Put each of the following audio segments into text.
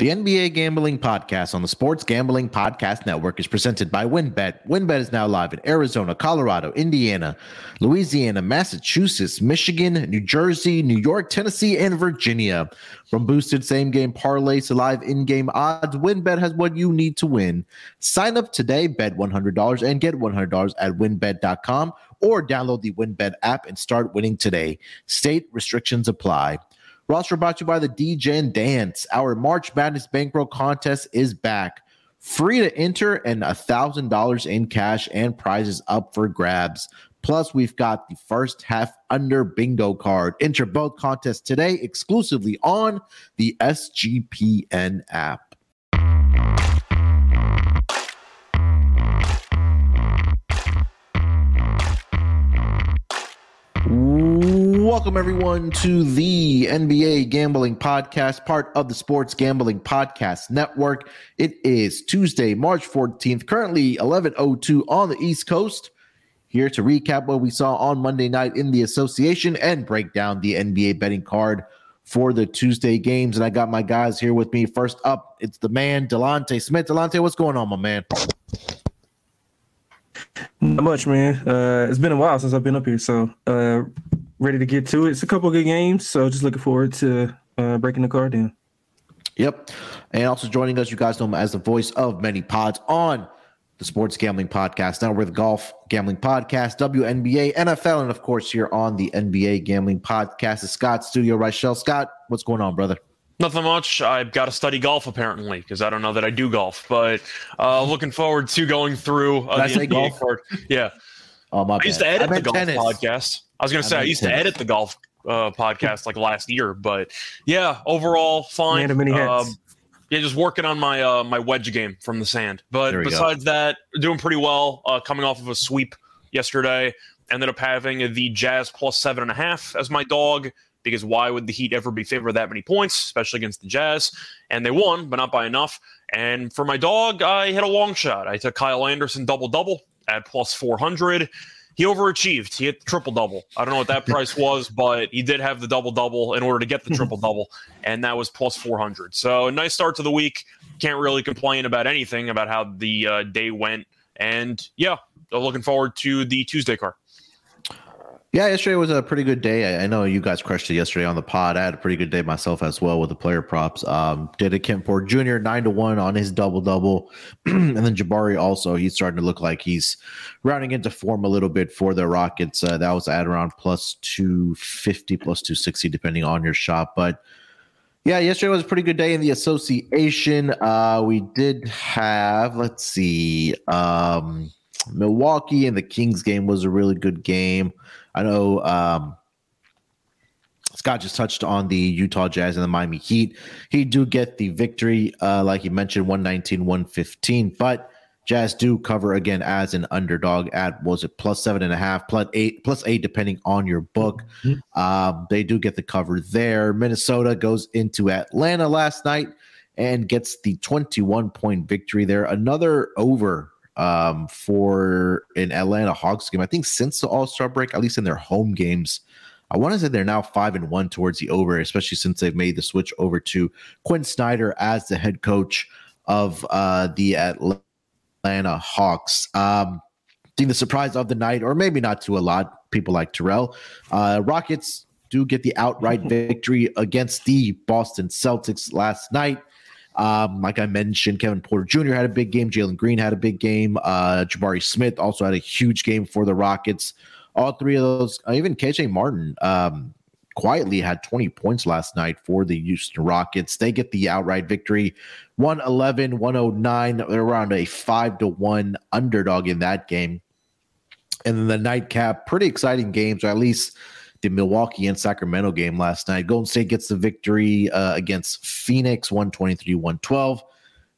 The NBA Gambling Podcast on the Sports Gambling Podcast Network is presented by WynnBET. WynnBET is now live in Arizona, Colorado, Indiana, Louisiana, Massachusetts, Michigan, New Jersey, New York, Tennessee, and Virginia. From boosted same game parlays to live in game odds, WynnBET has what you need to win. Sign up today, bet $100 and get $100 at wynnbet.com or download the WynnBET app and start winning today. State restrictions apply. Roster brought to you by the DJ and Dance. Our March Madness bankroll contest is back. Free to enter and $1,000 in cash and prizes up for grabs. Plus, we've got the first half under bingo card. Enter both contests today exclusively on the SGPN app. Welcome, everyone, to the NBA Gambling Podcast, part of the Sports Gambling Podcast Network. It is Tuesday, March 14th, currently 11.02 on the East Coast. Here to recap what we saw on Monday night in the association and break down the NBA betting card for the Tuesday games. And I got my guys here with me. First up, it's the man, Delonte Smith. Delonte, what's going on, my man? Not much, man. Uh, it's been a while since I've been up here, so uh, ready to get to it. It's a couple good games, so just looking forward to uh, breaking the card down. Yep. And also joining us, you guys know him as the voice of many pods on the Sports Gambling Podcast. Now we're the Golf Gambling Podcast, WNBA, NFL, and of course here on the NBA Gambling Podcast, the Scott Studio Reichel. Scott, what's going on, brother? Nothing much. I've got to study golf apparently because I don't know that I do golf, but uh, looking forward to going through uh, the NBA golf? card. Yeah. Oh my! I used to edit the golf tennis. podcast. I was going to say I, used tennis. to edit the golf uh, podcast like last year, but yeah, overall fine. Many um, yeah, just working on my uh, my wedge game from the sand. But besides go. that, doing pretty well. Uh, coming off of a sweep yesterday, ended up having the Jazz plus seven and a half as my dog because why would the Heat ever be favored that many points, especially against the Jazz? And they won, but not by enough. And for my dog, I hit a long shot. I took Kyle Anderson double double at plus 400 he overachieved. He hit the triple double. I don't know what that price was, but he did have the double double in order to get the triple double, and that was plus 400. So a nice start to the week. Can't really complain about anything about how the uh, day went. And yeah, looking forward to the Tuesday card. Yeah, yesterday was a pretty good day. I, I, know you guys crushed it yesterday on the pod. I had a pretty good day myself as well with the player props. Um, did a Kevin Porter Jr. nine to one on his double double, and then Jabari also. He's starting to look like he's rounding into form a little bit for the Rockets. Uh, that was at around plus two fifty, plus two sixty, depending on your shop. But yeah, yesterday was a pretty good day in the association. Uh, we did have, let's see, um, Milwaukee and the Kings game was a really good game. I know um, Scott just touched on the Utah Jazz and the Miami Heat. He do get the victory, uh, like you mentioned, 119, 115, but Jazz do cover again as an underdog at was it plus seven and a half, plus eight, plus eight, depending on your book. Mm-hmm. Um, they do get the cover there. Minnesota goes into Atlanta last night and gets the 21 point victory there. Another over um, for an Atlanta Hawks game. I think since the All Star break, at least in their home games, I want to say they're now five and one towards the over, especially since they've made the switch over to Quin Snyder as the head coach of uh, the Atlanta Hawks. Um, I think the surprise of the night, or maybe not to a lot, people like Terrell. Uh, Rockets do get the outright victory against the Boston Celtics last night. Um, like I mentioned, Kevin Porter Jr. had a big game. Jalen Green had a big game. Uh, Jabari Smith also had a huge game for the Rockets. All three of those, uh, even KJ Martin, um, quietly had 20 points last night for the Houston Rockets. They get the outright victory 111, 109. They're around a five to one underdog in that game. And then the nightcap, pretty exciting games, or at least the Milwaukee and Sacramento game last night. Golden State gets the victory uh, against Phoenix, 123 112.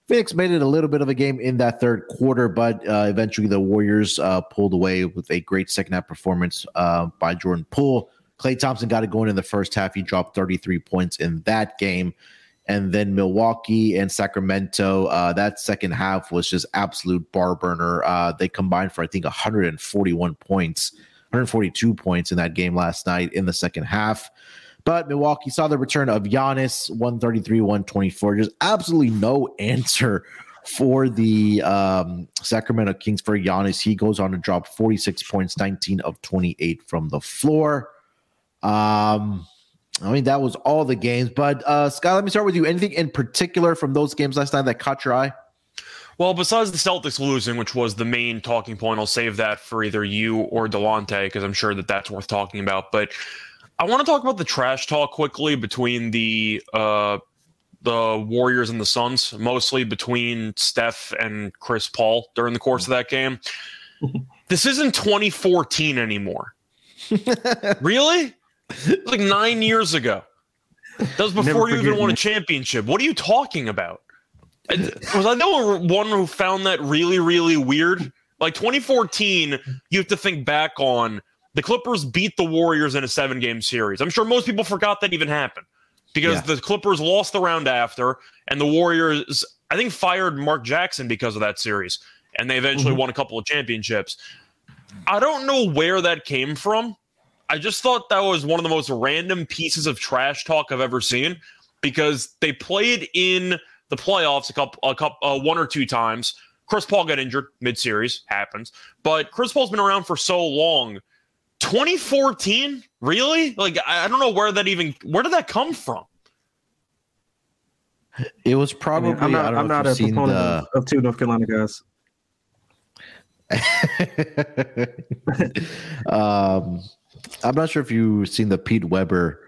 Phoenix made it a little bit of a game in that third quarter, but uh, eventually the Warriors uh, pulled away with a great second half performance uh, by Jordan Poole. Klay Thompson got it going in the first half. He dropped 33 points in that game. And then Milwaukee and Sacramento, uh, that second half was just absolute bar burner. Uh, they combined for, I think, 141 points 142 points in that game last night in the second half. But Milwaukee saw the return of Giannis, 133, 124. Just absolutely no answer for the um, Sacramento Kings for Giannis. He goes on to drop 46 points, 19 of 28 from the floor. Um, I mean, that was all the games. But uh, Scott, let me start with you. Anything in particular from those games last night that caught your eye? Well, besides the Celtics losing, which was the main talking point, I'll save that for either you or Delonte because I'm sure that that's worth talking about. But I want to talk about the trash talk quickly between the uh, the Warriors and the Suns, mostly between Steph and Chris Paul during the course of that game. this isn't 2014 anymore. really? like nine years ago. That was before you even won a championship. What are you talking about? Was I the one who found that really, really weird? Like 2014, you have to think back on the Clippers beat the Warriors in a seven game series. I'm sure most people forgot that even happened because yeah. the Clippers lost the round after, and the Warriors, I think, fired Mark Jackson because of that series, and they eventually mm-hmm. won a couple of championships. I don't know where that came from. I just thought that was one of the most random pieces of trash talk I've ever seen because they played in the playoffs a couple, a couple, uh, one or two times. Chris Paul got injured mid-series, happens, but Chris Paul's been around for so long 2014? Really? Like I don't know where that even where did that come from? It was probably. I am not, I'm not a proponent the... of, two North Carolina guys. um, I'm not sure if you've seen the Pete Weber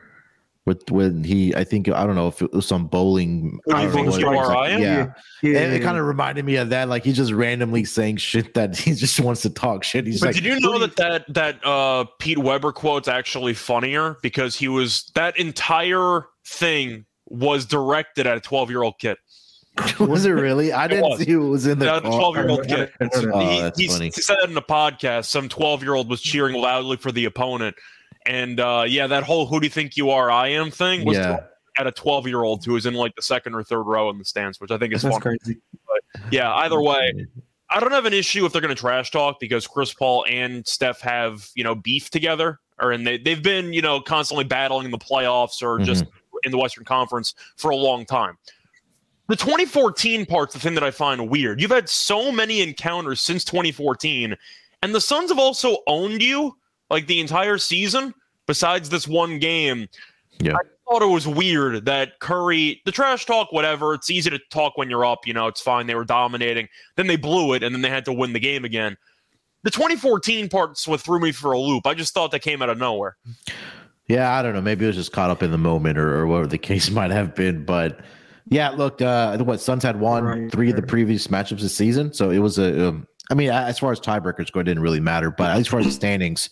with when he I think I don't know if it was some bowling. I think you are, like, yeah. yeah. yeah, it, it kind of reminded me of that. Like he's just randomly saying shit that he just wants to talk shit. He's but like, did you know that that that uh, Pete Weber quote's actually funnier because he was that entire thing was directed at a 12 year old kid. was it really? I didn't see who was in the 12 year old kid. Oh, he, he said in a podcast some 12 year old was cheering loudly for the opponent and uh, yeah, that whole "Who do you think you are? I am" thing was yeah. at a 12 year old who was in like the second or third row in the stands, which I think is That's fun. crazy. But yeah, either way, I don't have an issue if they're going to trash talk because Chris Paul and Steph have you know beef together, or and they they've been you know constantly battling in the playoffs or mm-hmm. just in the Western Conference for a long time. The 2014 part's the thing that I find weird. You've had so many encounters since 2014, and the Suns have also owned you like the entire season, besides this one game. Yeah. I thought it was weird that Curry, the trash talk, whatever, it's easy to talk when you're up, you know, it's fine. They were dominating. Then they blew it, and then they had to win the game again. The 2014 part's what threw me for a loop. I just thought that came out of nowhere. Yeah, I don't know. Maybe it was just caught up in the moment or, or whatever the case might have been. But yeah, look, uh, what Suns had won right, three right. of the previous matchups this season. So it was a, um, I mean, as far as tiebreakers go, it didn't really matter. But as far as the standings,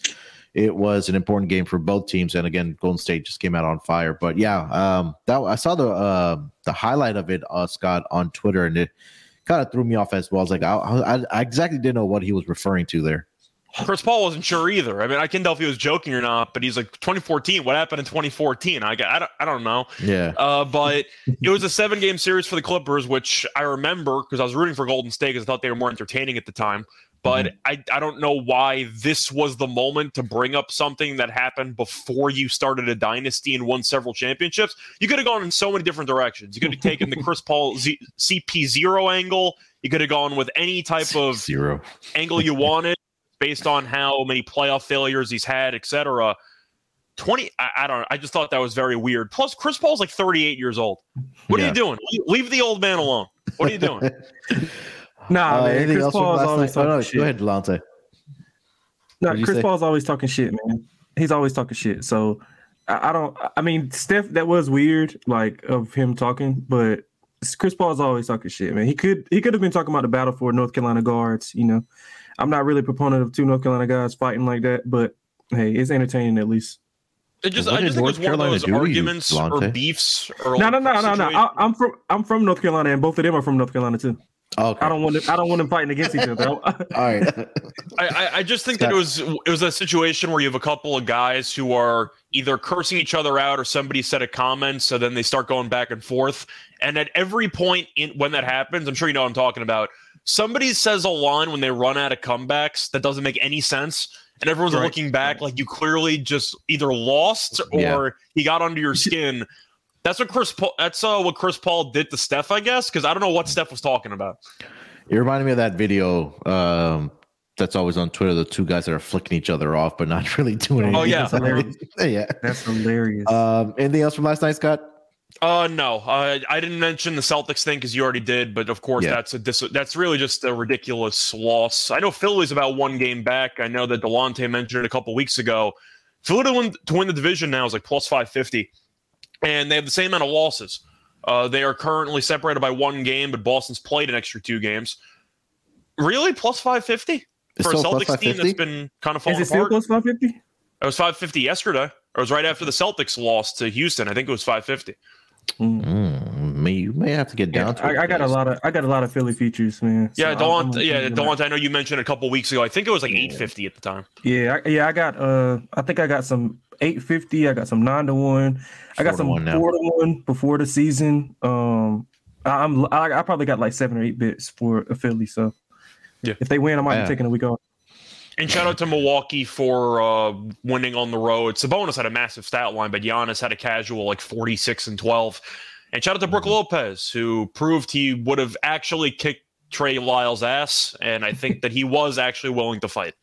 it was an important game for both teams. And again, Golden State just came out on fire. But yeah, um, that I saw the uh, the highlight of it, uh, Scott, on Twitter, and it kind of threw me off as well. I was like, I, I, I exactly didn't know what he was referring to there. Chris Paul wasn't sure either. I mean, I can't tell if he was joking or not, but he's like 2014. What happened in 2014? I, I, don't, I don't know. Yeah. Uh, but it was a seven game series for the Clippers, which I remember because I was rooting for Golden State because I thought they were more entertaining at the time. But mm-hmm. I, I don't know why this was the moment to bring up something that happened before you started a dynasty and won several championships. You could have gone in so many different directions. You could have taken the Chris Paul Z- CP0 angle. You could have gone with any type of zero angle you wanted based on how many playoff failures he's had, etc. 20 I, I, don't know. I just thought that was very weird. Plus, Chris Paul's like 38 years old. What yeah. are you doing? Leave the old man alone. What are you doing? Nah, uh, man. Chris Paul's always talking oh, no, shit. Go ahead, Delonte. No, Chris say? Paul's always talking shit, man. He's always talking shit. So I, I, don't. I mean, Steph, that was weird, like of him talking, but Chris Paul's always talking shit, man. He could he could have been talking about the battle for North Carolina guards. You know, I'm not really a proponent of two North Carolina guys fighting like that, but hey, it's entertaining at least. It just, I just think it's one of those arguments you, or beefs. Or no, no, no, no, no. I, I'm from, I'm from North Carolina, and both of them are from North Carolina too. Okay. I don't want to, I don't want them fighting against each other. All right. I, I just think that it was it was a situation where you have a couple of guys who are either cursing each other out or somebody said a comment, so then they start going back and forth. And at every point in when that happens, I'm sure you know what I'm talking about. Somebody says a line when they run out of comebacks that doesn't make any sense, and everyone's right. looking back like you clearly just either lost or yeah. he got under your skin. That's what Chris. Paul, that's uh, what Chris Paul did to Steph, I guess, because I don't know what Steph was talking about. It reminded me of that video um, that's always on Twitter. The two guys that are flicking each other off, but not really doing anything. Oh yeah, that's yeah, that's hilarious. Um, anything else from last night, Scott? Uh, no, uh, I didn't mention the Celtics thing because you already did, but of course yeah. that's a dis- that's really just a ridiculous loss. I know Philly's about one game back. I know that Delonte mentioned it a couple weeks ago. Philly to win, to win the division now is like plus five fifty, and they have the same amount of losses. Uh, they are currently separated by one game, but Boston's played an extra two games. Really, plus five fifty for a Celtics team that's been kind of falling Is it apart. still plus five fifty? It was five fifty yesterday. It was right after the Celtics lost to Houston. I think it was five fifty. Mm, may you may have to get down yeah, to. I, I got a lot of I got a lot of Philly features, man. So yeah, Delonte. Yeah, Delonte. I know you mentioned a couple weeks ago. I think it was like eight fifty at the time. Yeah, I, yeah. I got. Uh, I think I got some eight fifty. I got some nine to one. I got some four to one before the season. Um, I'm I, I, probably got like seven or eight bits for a Philly. So yeah, if they win, I might yeah. be taking a week off. And shout out to Milwaukee for uh, winning on the road. Sabonis had a massive stat line, but Giannis had a casual like 46 and 12. And shout out to Brook mm-hmm. Lopez, who proved he would have actually kicked Trey Lyles' ass. And I think that he was actually willing to fight.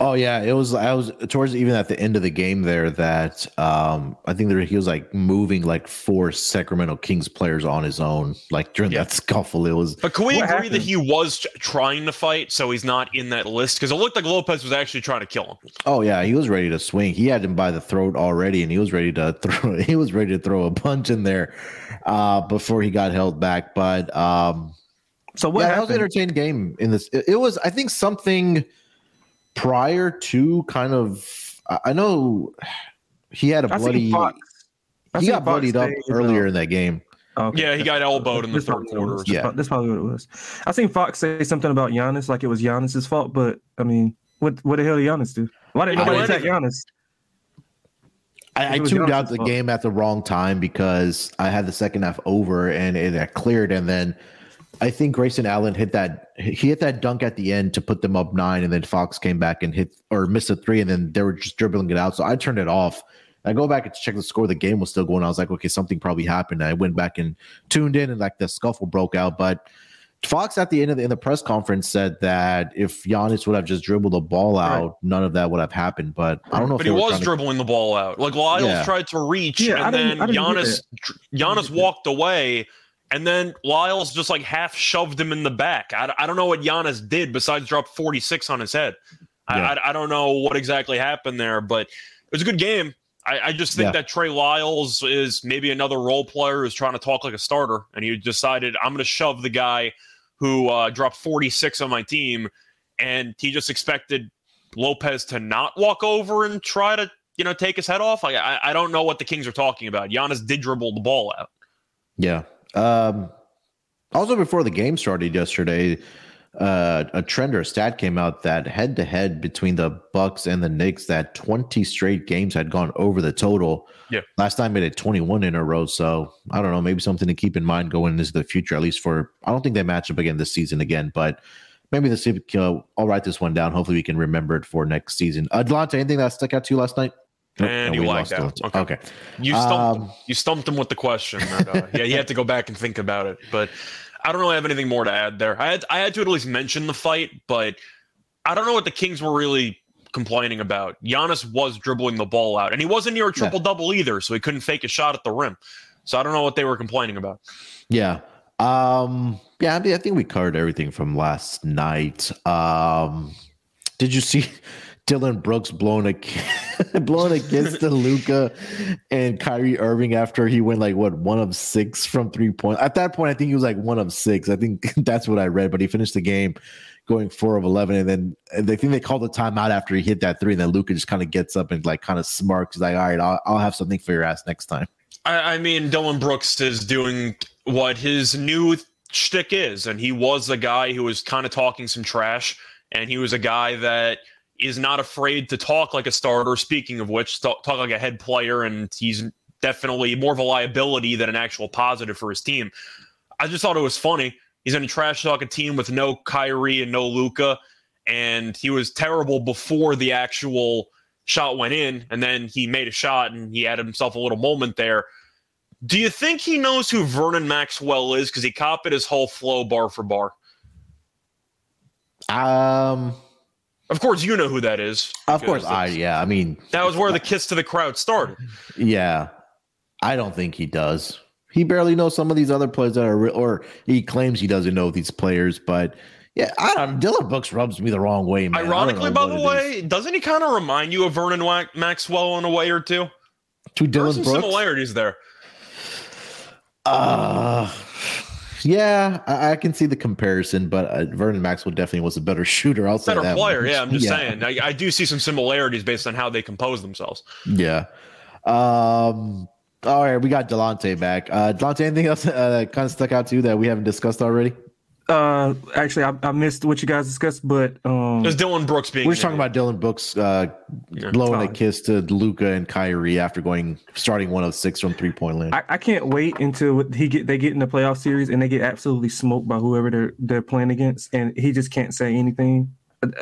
Oh yeah, it was. I was towards even at the end of the game there that um I think there he was like moving like four Sacramento Kings players on his own like during yeah. that scuffle. It was. But can we agree happened? that he was trying to fight, so he's not in that list? Because it looked like Lopez was actually trying to kill him. Oh yeah, he was ready to swing. He had him by the throat already, and he was ready to throw. He was ready to throw a punch in there uh before he got held back. But um. So what? Yeah, that was an entertaining game in this. It, it was, I think, something prior to kind of I know he had a bloody he got bloodied up uh, earlier in that game. Okay. Yeah, he got elbowed in the third quarter. Yeah, that's probably what it was. I seen Fox say something about Giannis, like it was Giannis's fault, but I mean, what what the hell did Giannis do? Why didn't nobody attack Giannis? I, I tuned out the fault. game at the wrong time because I had the second half over and it had cleared, and then I think Grayson Allen hit that he hit that dunk at the end to put them up nine, and then Fox came back and hit or missed a three, and then they were just dribbling it out. So I turned it off. I go back and check the score. The game was still going. I was like, okay, something probably happened. I went back and tuned in, and like the scuffle broke out. But Fox at the end of the in the press conference said that if Giannis would have just dribbled the ball out, right. none of that would have happened. But I don't know. But he was dribbling to... the ball out. Like Lyles yeah. tried to reach, yeah, and then Giannis Giannis walked away and then Lyles just like half shoved him in the back. I, I don't know what Giannis did besides drop 46 on his head. Yeah. I, I, don't know what exactly happened there, but it was a good game. I, I just think yeah. that Trey Lyles is maybe another role player who's trying to talk like a starter, and he decided I'm going to shove the guy who uh, dropped 46 on my team, and he just expected Lopez to not walk over and try to you know take his head off. Like, I, I don't know what the Kings are talking about. Giannis did dribble the ball out. Yeah, um, also, before the game started yesterday, uh, a trend or a stat came out that head to head between the Bucks and the Knicks, that 20 straight games had gone over the total. Yeah. Last time it had 21 in a row. So I don't know, maybe something to keep in mind going into the future, at least for, I don't think they match up again this season again, but maybe this, know, I'll write this one down. Hopefully we can remember it for next season. Uh, Delonte, anything that stuck out to you last night? And you lagged out. Okay. okay. You stumped um, you stumped him with the question. uh, yeah, he had to go back and think about it. But I don't really have anything more to add there. I had I had to at least mention the fight, but I don't know what the Kings were really complaining about. Giannis was dribbling the ball out, and he wasn't near a triple yeah. double either, so he couldn't fake a shot at the rim. So I don't know what they were complaining about. Yeah. Um, yeah, I, mean, I think we covered everything from last night. Um, did you see Dillon Brooks blown a blown against the Luka and Kyrie Irving after he went like what one of six from three point. At that point, I think he was like one of six. I think that's what I read. But he finished the game going four of eleven, and then they think they called the timeout after he hit that three, and then Luka just kind of gets up and like kind of smirks, like, "All right, I'll, I'll have something for your ass next time." I, I mean, Dillon Brooks is doing what his new shtick is, and he was a guy who was kind of talking some trash, and he was a guy that is not afraid to talk like a starter. Speaking of which, talk, like a head player, and he's definitely more of a liability than an actual positive for his team. I just thought it was funny. He's going to trash talk a team with no Kyrie and no Luka, and he was terrible before the actual shot went in, and then he made a shot and he had himself a little moment there. Do you think he knows who Vernon Maxwell is because he copied his whole flow bar for bar? Um, of course you know who that is. Of course, I yeah. I mean, that was where the kiss to the crowd started. Yeah, I don't think he does. He barely knows some of these other players that are, or he claims he doesn't know these players, but yeah, I don't. Dillon Brooks rubs me the wrong way. Man. Ironically, by the way, is. doesn't he kind of remind you of Vernon Maxwell in a way or two? To Dillon Brooks, similarities there. Uh yeah, I, I, can see the comparison, but uh, Vernon Maxwell definitely was a better shooter. I'll say better that player. Much. Yeah, I'm just yeah. saying. I, I, do see some similarities based on how they compose themselves. Yeah. Um. All right, we got Delonte back. Uh, Delonte, anything else uh, kind of stuck out to you that we haven't discussed already? Uh, actually, I, I, missed what you guys discussed, but um, there's Dillon Brooks being. We're just talking about Dillon Brooks uh, yeah, blowing a kiss to Luka and Kyrie after going starting one of six from three point land. I, I, can't wait until he get they get in the playoff series and they get absolutely smoked by whoever they're they're playing against, and he just can't say anything.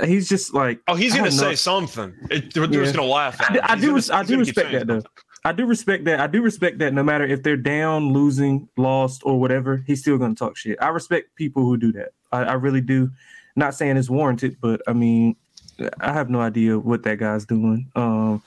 He's just like, oh, he's gonna say something. It, they're yeah. just gonna laugh. I, I, do, gonna, I do respect that though. I do respect that. I do respect that no matter if they're down, losing, lost, or whatever, he's still to talk shit. I respect people who do that. I, I, really do. Not saying it's warranted, but I mean, I have no idea what that guy's doing. Um,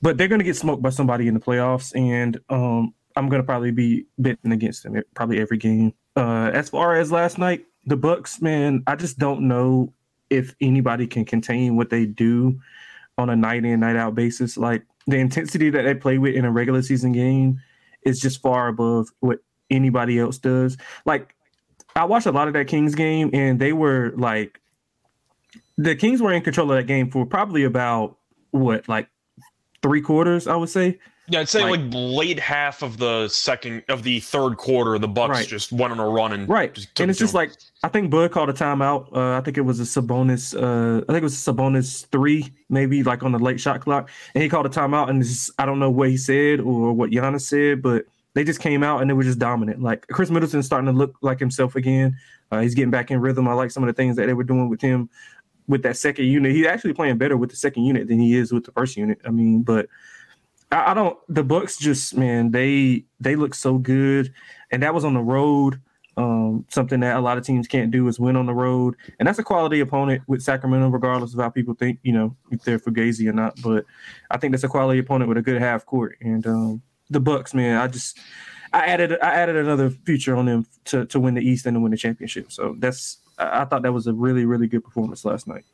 but they're to get smoked by somebody in the playoffs, and um, I'm to probably be betting against them probably every game. Uh, as far as last night, the Bucks, man, I just don't know if anybody can contain what they do on a night in night out basis. Like the intensity that they play with in a regular season game is just far above what anybody else does. Like I watched a lot of that Kings game and they were like the Kings were in control of that game for probably about what like three quarters, I would say. Yeah, I'd say like, like, late half of the second of the third quarter, the Bucks right. just went on a run and right. and it's just like I think Bud called a timeout. Uh, I think it was a Sabonis. Uh, I think it was a Sabonis three, maybe like on the late shot clock, and he called a timeout. And just, I don't know what he said or what Giannis said, but they just came out and they were just dominant. Like Khris Middleton's starting to look like himself again. Uh, he's getting back in rhythm. I like some of the things that they were doing with him with that second unit. He's actually playing better with the second unit than he is with the first unit. I mean, but I, I don't. The Bucks just man, they they look so good, and that was on the road. Um, something that a lot of teams can't do is win on the road, and that's a quality opponent with Sacramento, regardless of how people think you know if they're fugazi or not. But I think that's a quality opponent with a good half court, and um, the Bucks, man, I just I added I added another feature on them to to win the East and to win the championship. So that's I thought that was a really really good performance last night.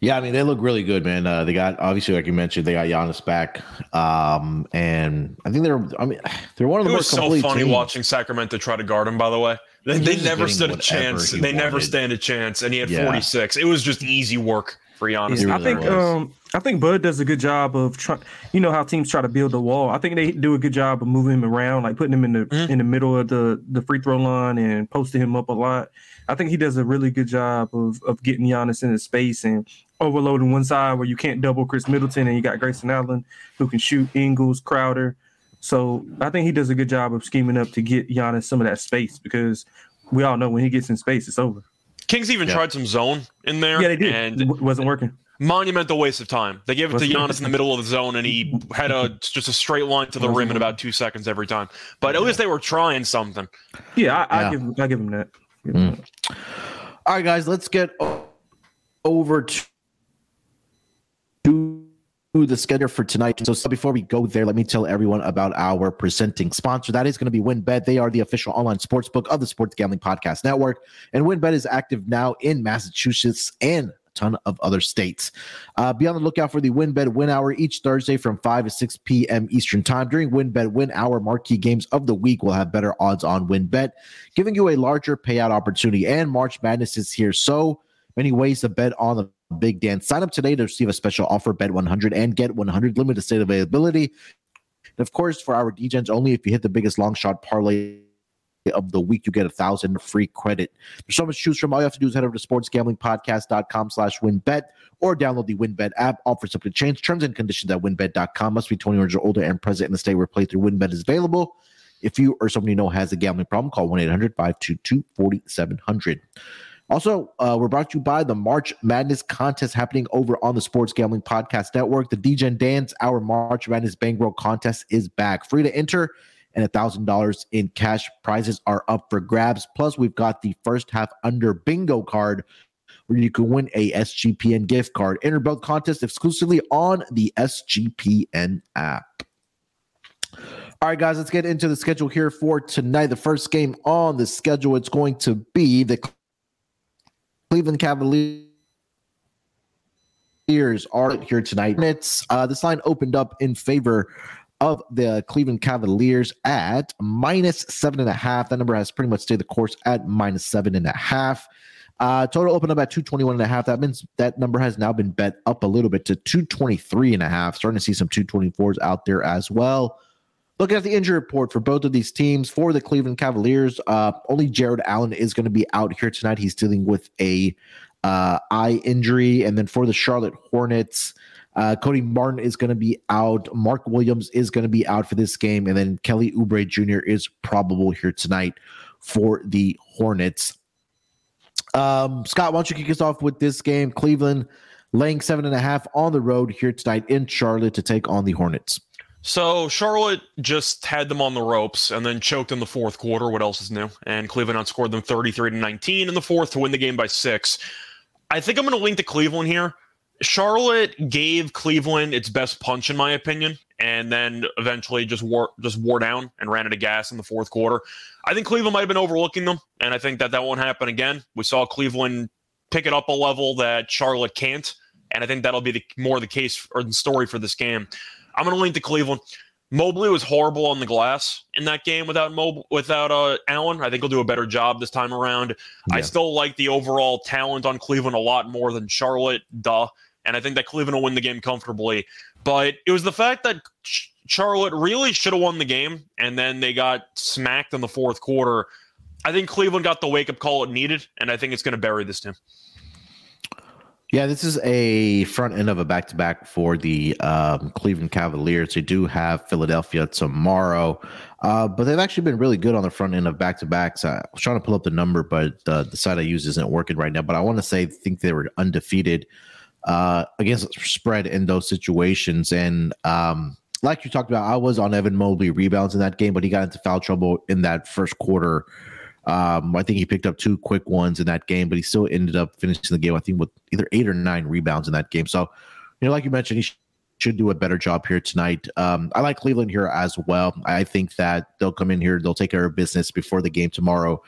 Yeah, I mean they look really good, man. Uh, they got obviously, like you mentioned, they got Giannis back, um, and I think they're. I mean, they're one of the it was so funny teams. watching Sacramento try to guard him. By the way, they, they never stood a chance. They wanted. never stand a chance, and he had yeah. 46. It was just easy work for Giannis. Yeah, I think um, I think Bud does a good job of trying. You know how teams try to build a wall. I think they do a good job of moving him around, like putting him in the mm-hmm. in the middle of the the free throw line and posting him up a lot. I think he does a really good job of of getting Giannis into space and overloading one side where you can't double Khris Middleton and you got Grayson Allen who can shoot Ingles, Crowder. So I think he does a good job of scheming up to get Giannis some of that space because we all know when he gets in space, it's over. Kings even yeah. tried some zone in there. Yeah, they did. And it wasn't working. Monumental waste of time. They gave it to Giannis in the middle of the zone, and he had a just a straight line to the rim in about two seconds every time. But at least they were trying something. Yeah, I, I yeah. give I give him that. Give him mm. that. All right, guys, let's get over to the schedule for tonight. So, so, before we go there, let me tell everyone about our presenting sponsor. That is going to be WynnBET. They are the official online sports book of the Sports Gambling Podcast Network. And WynnBET is active now in Massachusetts and ton of other states. Uh, be on the lookout for the WynnBET Win Hour each Thursday from 5 to 6 p.m. Eastern Time. During WynnBET Win Hour, marquee games of the week will have better odds on WynnBET, giving you a larger payout opportunity. And March Madness is here. So many ways to bet on the Big Dance. Sign up today to receive a special offer, bet 100 and get 100 limited state availability. And of course, for our DGens only, if you hit the biggest long shot parlay of the week, you get a thousand free credit. There's so much to choose from. All you have to do is head over to sportsgamblingpodcast.com slash wynnbet or download the WynnBET app. Offer to change. Terms and conditions at wynnbet.com. Must be 21 years or older and present in the state where playthrough WynnBET is available. If you or someone you know has a gambling problem, call 1 800 522 4700. Also, uh, we're brought to you by the March Madness contest happening over on the Sports Gambling Podcast Network. The DJ Dance Our March Madness Bankroll contest is back. Free to enter, and a $1,000 in cash prizes are up for grabs. Plus, we've got the first half under bingo card where you can win a SGPN gift card. Enter both contests exclusively on the SGPN app. All right, guys, let's get into the schedule here for tonight. The first game on the schedule, it's going to be the Cleveland Cavaliers are here tonight. It's uh, this line opened up in favor of the Cleveland Cavaliers at minus seven and a half. That number has pretty much stayed the course at minus seven and a half. Uh, total opened up at 221 and a half. That means that number has now been bet up a little bit to 223 and a half. Starting to see some 224s out there as well. Looking at the injury report for both of these teams, for the Cleveland Cavaliers, uh, only Jarrett Allen is going to be out here tonight. He's dealing with a uh, eye injury. And then for the Charlotte Hornets, uh, Cody Martin is going to be out. Mark Williams is going to be out for this game. And then Kelly Oubre Jr. is probable here tonight for the Hornets. Um, Scott, why don't you kick us off with this game? Cleveland laying seven and a half on the road here tonight in Charlotte to take on the Hornets. So Charlotte just had them on the ropes and then choked in the fourth quarter. What else is new? And Cleveland outscored them 33 to 19 in the fourth to win the game by six. I think I'm going to link to Cleveland here. Charlotte gave Cleveland its best punch, in my opinion, and then eventually just wore just wore down and ran out of gas in the fourth quarter. I think Cleveland might have been overlooking them, and I think that that won't happen again. We saw Cleveland pick it up a level that Charlotte can't, and I think that'll be the more the case or the story for this game. I'm going to lean to Cleveland. Mobley was horrible on the glass in that game without Mob- without uh, Allen. I think he'll do a better job this time around. Yeah. I still like the overall talent on Cleveland a lot more than Charlotte. Duh. And I think that Cleveland will win the game comfortably. But it was the fact that Charlotte really should have won the game, and then they got smacked in the fourth quarter. I think Cleveland got the wake up call it needed, and I think it's going to bury this team. Yeah, this is a front end of a back to back for the um, Cleveland Cavaliers. They do have Philadelphia tomorrow, uh, but they've actually been really good on the front end of back to backs. I was trying to pull up the number, but uh, the site I use isn't working right now. But I want to say, think they were undefeated uh, against spread in those situations. And um, like you talked about, I was on Evan Mobley rebounds in that game, but he got into foul trouble in that first quarter. Um, I think he picked up two quick ones in that game, but he still ended up finishing the game, I think, with either eight or nine rebounds in that game. So, you know, like you mentioned, he should do a better job here tonight. Um, I like Cleveland here as well. I think that they'll come in here, they'll take care of business before the game tomorrow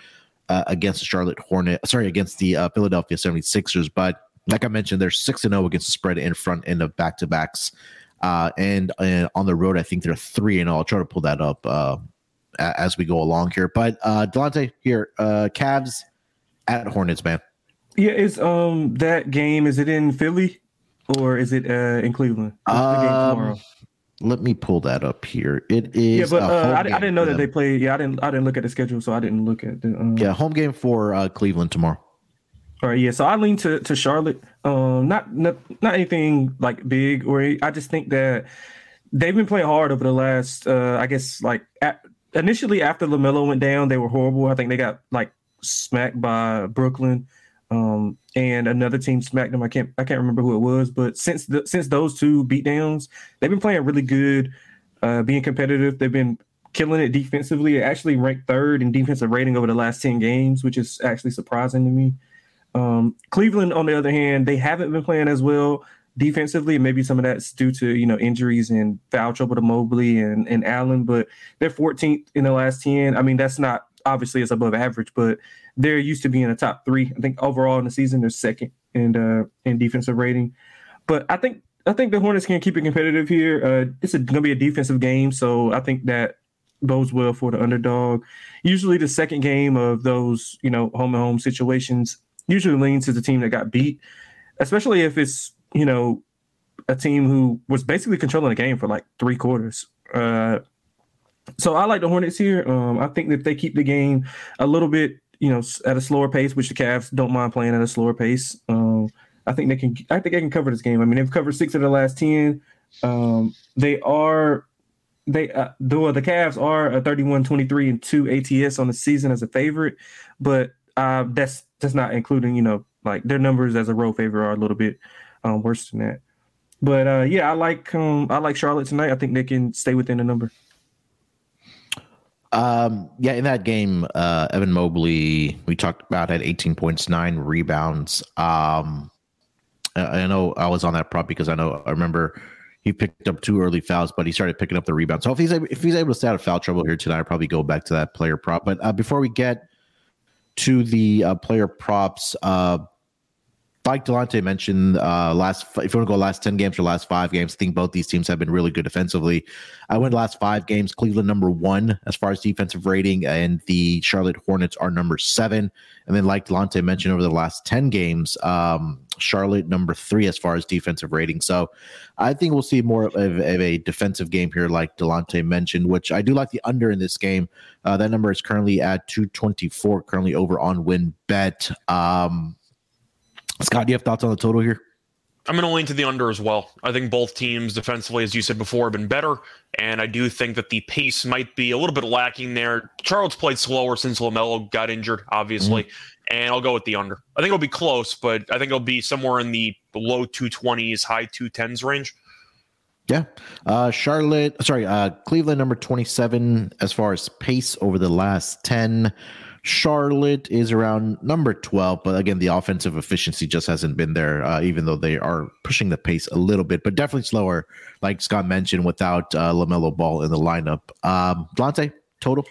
uh, against the Charlotte Hornet, sorry, against the uh, Philadelphia 76ers. But like I mentioned, they're 6 and 0 against the spread in front end of back to backs. Uh, and, and on the road, I think they're 3 and 0. I'll try to pull that up uh, as we go along here. But uh Delonte here, uh Cavs at Hornets, man. Yeah, is um that game is it in Philly or is it uh in Cleveland? Um, let me pull that up here. It is yeah, but uh, I, I, didn't know that they played. Yeah, I didn't. I didn't look at the schedule, so I didn't look at the. Um... Yeah, home game for uh, Cleveland tomorrow. All right, yeah. So I lean to to Charlotte. Um, not not not anything like big, or I just think that they've been playing hard over the last. Uh, I guess like at, initially after LaMelo went down, they were horrible. I think they got like smacked by Brooklyn, um, and another team smacked them. I can't I can't remember who it was, but since the, since those two beatdowns, they've been playing really good, uh, being competitive. They've been killing it defensively. It actually ranked third in defensive rating over the last ten games, which is actually surprising to me. Um, Cleveland, on the other hand, they haven't been playing as well defensively. Maybe some of that's due to you know injuries and foul trouble to Mobley and, and Allen, but they're 14th in the last 10. I mean, that's not obviously it's above average, but they're used to being in the top three. I think overall in the season they're second in uh, in defensive rating. But I think I think the Hornets can keep it competitive here. Uh, it's going to be a defensive game, so I think that bodes well for the underdog. Usually, the second game of those you know home and home situations usually leans to the team that got beat, especially if it's you know, a team who was basically controlling the game for like three quarters. Uh, so I like the Hornets here. Um, I think that they keep the game a little bit, you know, at a slower pace, which the Cavs don't mind playing at a slower pace. Um, I think they can. I think they can cover this game. I mean, they've covered six of the last ten. Um, they are they uh, the the Cavs are a 31 23 and 2 ATS on the season as a favorite, but uh, that's that's not including you know like their numbers as a road favorite are a little bit um, worse than that. But uh, yeah, I like um, I like Charlotte tonight. I think they can stay within the number. Um, yeah, in that game, uh, Evan Mobley, we talked about had 18 points, nine rebounds. Um, I know I was on that prop because I know I remember he picked up two early fouls, but he started picking up the rebound. So if he's if he's able to stay out of foul trouble here tonight, I'll probably go back to that player prop. But uh, before we get to the uh, player props, like Delonte mentioned, uh, last if you want to go last ten games or last five games, I think both these teams have been really good defensively. I went last five games. Cleveland number one as far as defensive rating, and the Charlotte Hornets are number seven. And then, like Delonte mentioned, over the last ten games, um, Charlotte number three as far as defensive rating. So, I think we'll see more of, of a defensive game here, like Delonte mentioned, which I do like the under in this game. Uh, that number is currently at two twenty four, currently over on win bet. Um, Scott, do you have thoughts on the total here? I'm going to lean to the under as well. I think both teams defensively, as you said before, have been better. And I do think that the pace might be a little bit lacking there. Charles played slower since LaMelo got injured, obviously. Mm-hmm. And I'll go with the under. I think it'll be close, but I think it'll be somewhere in the low 220s, high 210s range. Yeah. Uh, Charlotte, sorry, uh, Cleveland number 27 as far as pace over the last 10. Charlotte is around number 12, but again, the offensive efficiency just hasn't been there, uh, even though they are pushing the pace a little bit, but definitely slower, like Scott mentioned, without uh, LaMelo Ball in the lineup. Um, Delonte, total?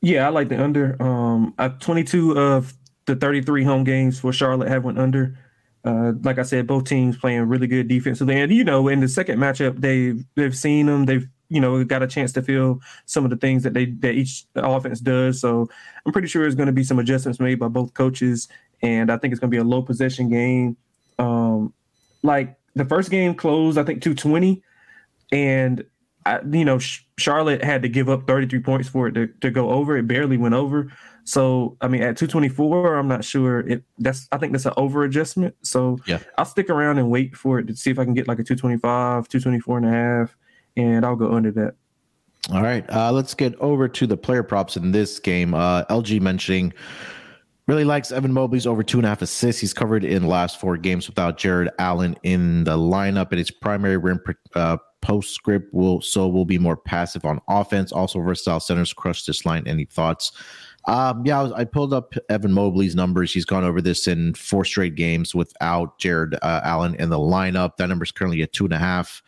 Yeah, I like the under. Um, I, 22 of the 33 home games for Charlotte have went under. Uh, like I said, both teams playing really good defensively, and you know, in the second matchup, they've they've seen them, they've you know we got a chance to feel some of the things that they that each offense does. So I'm pretty sure there's going to be some adjustments made by both coaches, and I think it's going to be a low possession game. Um, like the first game closed, I think 220, and I, you know Charlotte had to give up 33 points for it to, to go over. It barely went over. So I mean, at 224, I'm not sure. It that's I think that's an over adjustment. So yeah, I'll stick around and wait for it to see if I can get like a 225, 224 and a half and I'll go under that. All right, uh, let's get over to the player props in this game. Uh, LG mentioning really likes Evan Mobley's over two and a half assists. He's covered in last four games without Jarrett Allen in the lineup, and his primary rim uh, postscript will so will be more passive on offense. Also, versatile centers crush this line. Any thoughts? Um, yeah, I, was, I, pulled up Evan Mobley's numbers. He's gone over this in four straight games without Jarrett uh, Allen in the lineup. That number is currently at two and a half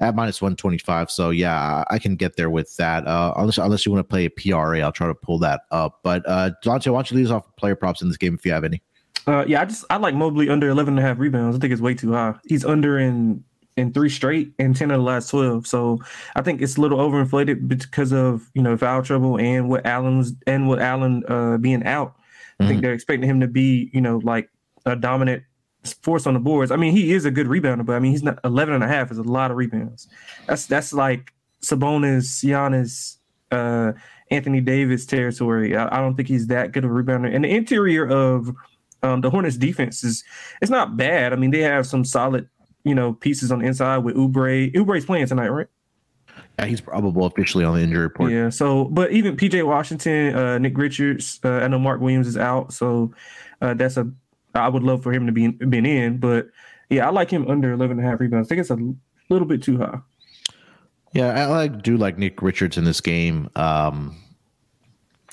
at minus 125. So yeah, I can get there with that. Uh, unless unless you want to play a PRA, I'll try to pull that up. But uh, Dante, why don't you lead us off player props in this game if you have any? Uh, yeah, I just I like Mobley under 11 and a half rebounds. I think it's way too high. He's under in in three straight and 10 of the last 12. So I think it's a little overinflated because of, you know, foul trouble and what Allen's and what Allen uh, being out. I mm-hmm. think they're expecting him to be, you know, like a dominant force on the boards. I mean, he is a good rebounder, but I mean, he's not 11 and a half is a lot of rebounds. That's that's like Sabonis, Giannis, uh, Anthony Davis territory. I, I, don't think he's that good of a rebounder. And the interior of um, the Hornets defense is it's not bad. I mean, they have some solid, you know, pieces on the inside with Oubre. Oubre's playing tonight, right? Yeah, he's probable officially on the injury report. Yeah. So, but even PJ Washington, uh, Nick Richards, uh, I know Mark Williams is out, so uh, that's a I would love for him to be been in, but yeah, I like him under 11 and a half rebounds. I think it's a little bit too high. Yeah, I like do like Nick Richards in this game. Um,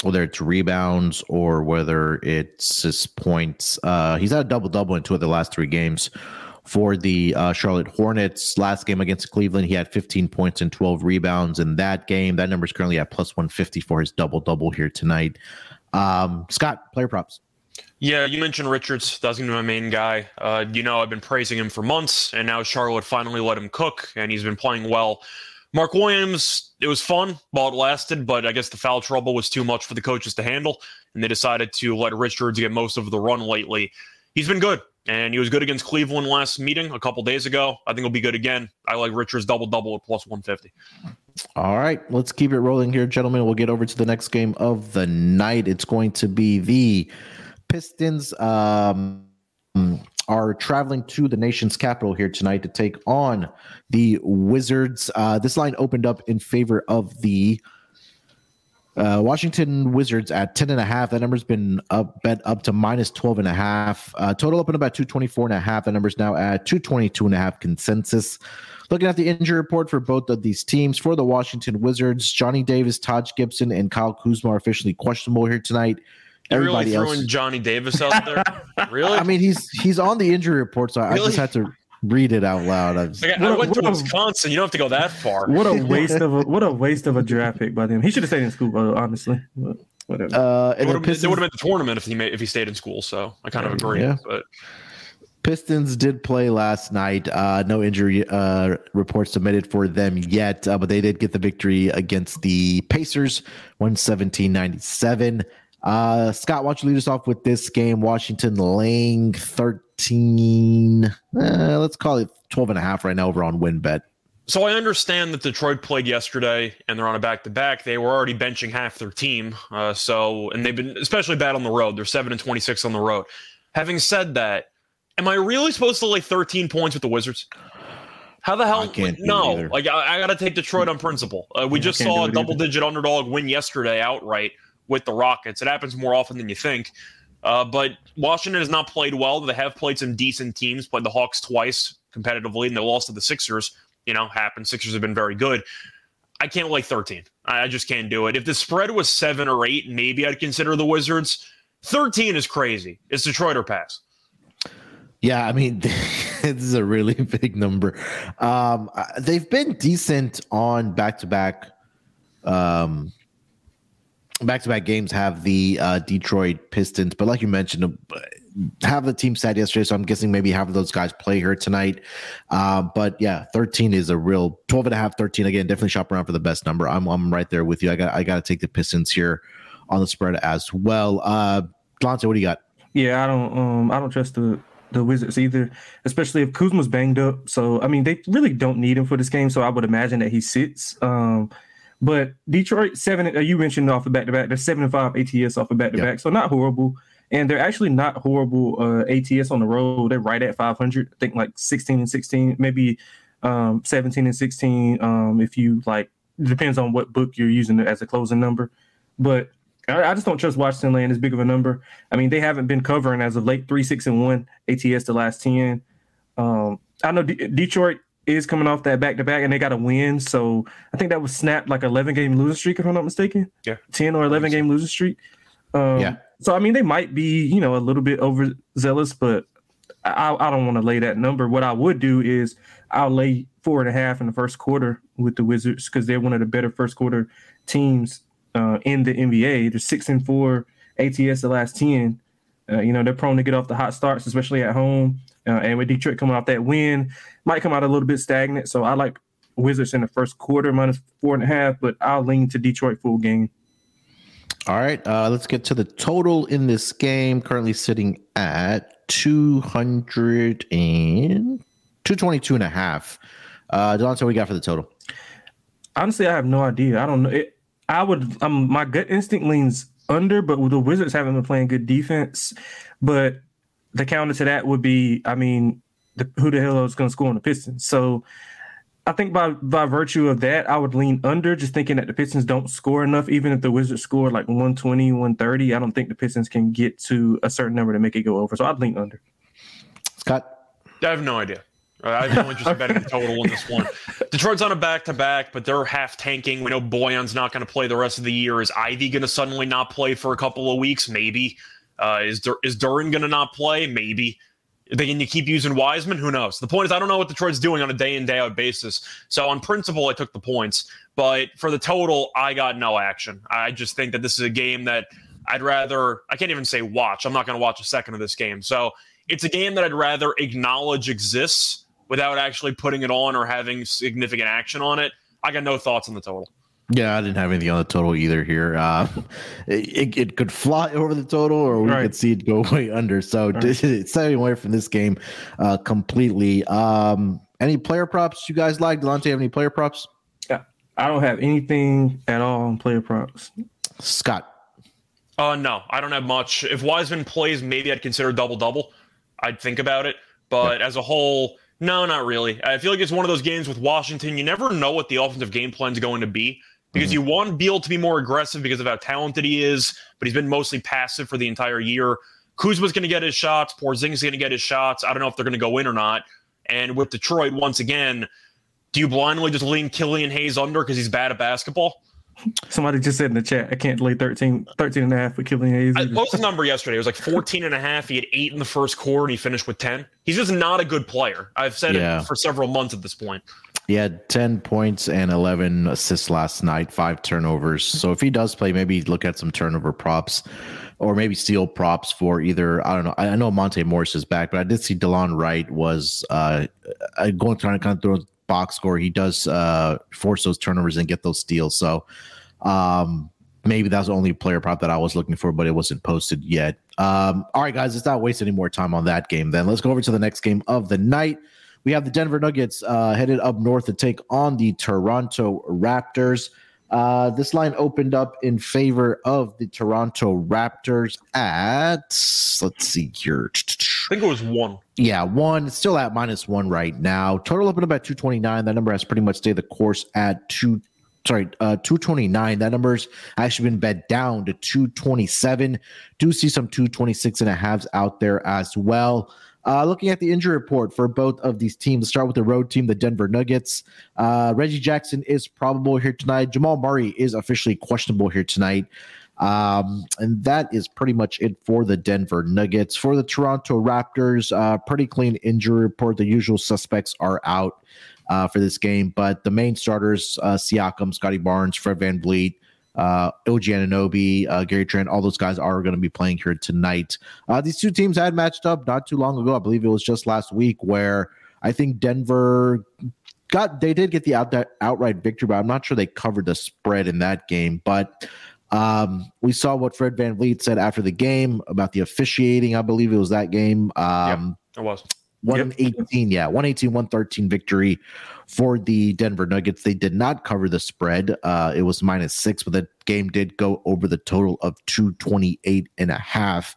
whether it's rebounds or whether it's his points. Uh, he's had a double double in two of the last three games for the uh, Charlotte Hornets. Last game against Cleveland, he had 15 points and 12 rebounds in that game. That number is currently at plus 150 for his double double here tonight. Um, Scott, player props. Yeah, you mentioned Richards. That's going to be my main guy. Uh, you know, I've been praising him for months, and now Charlotte finally let him cook, and he's been playing well. Mark Williams, it was fun while it lasted, but I guess the foul trouble was too much for the coaches to handle, and they decided to let Richards get most of the run lately. He's been good, and he was good against Cleveland last meeting a couple days ago. I think he'll be good again. I like Richards double double at plus 150. All right, let's keep it rolling here, gentlemen. We'll get over to the next game of the night. It's going to be the Pistons um, are traveling to the nation's capital here tonight to take on the Wizards. Uh, this line opened up in favor of the Uh, Washington Wizards at 10 and a half. That number's been up bet up to minus 12 and a half. Uh, total up in about 224 and a half. The number's now at 222 and a half consensus. Looking at the injury report for both of these teams, for the Washington Wizards, Johnny Davis, Taj Gibson, and Kyle Kuzma are officially questionable here tonight. Everybody really throwing else, Johnny Davis out there? really? I mean, he's he's on the injury report, so really? I just had to read it out loud. I, just, like, I went to Wisconsin. You don't have to go that far. What a waste of a what a waste of a draft pick by them. He should have stayed in school, honestly. But whatever. Uh, it would have been the tournament if he made, if he stayed in school. So I kind of agree. Yeah. But Pistons did play last night. Uh, no injury uh, reports submitted for them yet, uh, but they did get the victory against the Pacers, 117 97. Uh, Scott, why don't you lead us off with this game? Washington laying 13, uh, let's call it 12 and a half right now over on WynnBET. So I understand that Detroit played yesterday and they're on a back to back. They were already benching half their team. Uh, so, and they've been especially bad on the road. They're 7 and 26 on the road. Having said that, Am I really supposed to lay 13 points with the Wizards? How the hell? No, like I, I got to take Detroit on principle. Uh, we yeah, just saw a double-digit underdog win yesterday outright with the Rockets. It happens more often than you think. Uh, but Washington has not played well. They have played some decent teams. Played the Hawks twice competitively, and they lost to the Sixers. You know, happened. Sixers have been very good. I can't like 13. I just can't do it. If the spread was seven or eight, maybe I'd consider the Wizards. 13 is crazy. It's Detroit or pass. Yeah, I mean, this is a really big number. Um, they've been decent on back to back, um, back to back games. Have the uh, Detroit Pistons, but like you mentioned, uh, have the team sat yesterday, so I'm guessing maybe half of those guys play here tonight. Uh, but yeah, 13 is a real 12 and a half, 13 again. Definitely shop around for the best number. I'm I'm right there with you. I got I got to take the Pistons here on the spread as well. Uh, what do you got? Yeah, I don't um I don't trust the the Wizards either, especially if Kuzma's banged up. So I mean, they really don't need him for this game. So I would imagine that he sits. Um, but Detroit seven, uh, you mentioned off the back to back. They're seven and five ATS off the back to back, so not horrible. And they're actually not horrible uh, ATS on the road. They're right at 500. I think like 16 and 16, maybe um, 17 and 16. Um, if you like, depends on what book you're using as a closing number. But I, just don't trust Washington laying as big of a number. I mean, they haven't been covering as of late three, six, and one ATS the last ten. Um, I know D- Detroit is coming off that back to back, and they got a win. So I think that was snapped like eleven game losing streak, if I'm not mistaken. Yeah, ten or eleven game losing streak. Um, yeah. So I mean, they might be you know a little bit overzealous, but I, I don't want to lay that number. What I would do is I'll lay four and a half in the first quarter with the Wizards because they're one of the better first quarter teams uh, in the NBA. They're six and four ATS the last ten. Uh, you know they're prone to get off the hot starts, especially at home. Uh, and with Detroit coming off that win, might come out a little bit stagnant. So I like Wizards in the first quarter minus four and a half, but I'll lean to Detroit full game. All right, uh, let's get to the total in this game. Currently sitting at 200 and 222 and a half. Uh, Delonte, what we got for the total? Honestly, I have no idea. I don't know. It, I would. Um, my gut instinct leans under, but the Wizards haven't been playing good defense. But the counter to that would be, I mean, the, who the hell is going to score on the Pistons? So I think by by virtue of that, I would lean under, just thinking that the Pistons don't score enough. Even if the Wizards score like 120, 130, I don't think the Pistons can get to a certain number to make it go over. So I'd lean under. Scott, I have no idea. I have no interest in betting the total in this one. Detroit's on a back to back, but they're half tanking. We know Bojan's not going to play the rest of the year. Is Ivey going to suddenly not play for a couple of weeks? Maybe. Uh, is Dur- is Duren going to not play? Maybe. They can you keep using Wiseman? Who knows? The point is, I don't know what Detroit's doing on a day in day out basis. So on principle, I took the points, but for the total, I got no action. I just think that this is a game that I'd rather. I can't even say watch. I'm not going to watch a second of this game. So it's a game that I'd rather acknowledge exists without actually putting it on or having significant action on it. I got no thoughts on the total. Yeah, I didn't have anything on the total either here. Uh, it, it could fly over the total, or we right. could see it go way under. So right. it's staying away from this game uh, completely. Um, any player props you guys like? Delonte, have any player props? Yeah, I don't have anything at all on player props. Scott. Uh, no, I don't have much. If Wiseman plays, maybe I'd consider double double. I'd think about it, but yeah. as a whole, no, not really. I feel like it's one of those games with Washington. You never know what the offensive game plan is going to be. Because mm-hmm. you want Beal to be more aggressive because of how talented he is, but he's been mostly passive for the entire year. Kuzma's going to get his shots. Porzingis going to get his shots. I don't know if they're going to go in or not. And with Detroit, once again, do you blindly just lean Killian Hayes under because he's bad at basketball? Somebody just said in the chat, I can't lay 13, 13 and a half with Killian Hayes. I, was the number yesterday? It was like 14 and a half. He had eight in the first quarter and he finished with 10. He's just not a good player. I've said yeah. it for several months at this point. He had 10 points and 11 assists last night, five turnovers. So if he does play, maybe look at some turnover props or maybe steal props for either, I don't know. I know Monte Morris is back, but I did see Delon Wright was uh, going trying to kind of throw a box score. He does uh, force those turnovers and get those steals. So um, maybe that's the only player prop that I was looking for, but it wasn't posted yet. Um, all right, guys, let's not waste any more time on that game. Then let's go over to the next game of the night. We have the Denver Nuggets uh, headed up north to take on the Toronto Raptors. Uh, this line opened up in favor of the Toronto Raptors at, let's see here. I think it was one. Yeah, one. It's still at minus one right now. Total opened up at 229. That number has pretty much stayed the course at two. Sorry, uh, 229. That number's actually been bet down to 227. Do see some 226 and a halves out there as well. Uh, looking at the injury report for both of these teams, let's start with the road team, the Denver Nuggets. Uh, Reggie Jackson is probable here tonight. Jamal Murray is officially questionable here tonight. Um, and that is pretty much it for the Denver Nuggets. For the Toronto Raptors, uh, pretty clean injury report. The usual suspects are out uh, for this game, but the main starters, uh, Siakam, Scottie Barnes, Fred Van VanVleet, uh, OG Anunoby, uh, Gary Trent, all those guys are going to be playing here tonight. Uh, these two teams had matched up not too long ago. I believe it was just last week where I think Denver got they did get the out, outright victory, but I'm not sure they covered the spread in that game. But um, we saw what Fred VanVleet said after the game about the officiating. I believe it was that game. Um, it was. 118, yep. yeah, 118, 113 victory for the Denver Nuggets. They did not cover the spread. Uh, it was minus six, but the game did go over the total of 228 and a half.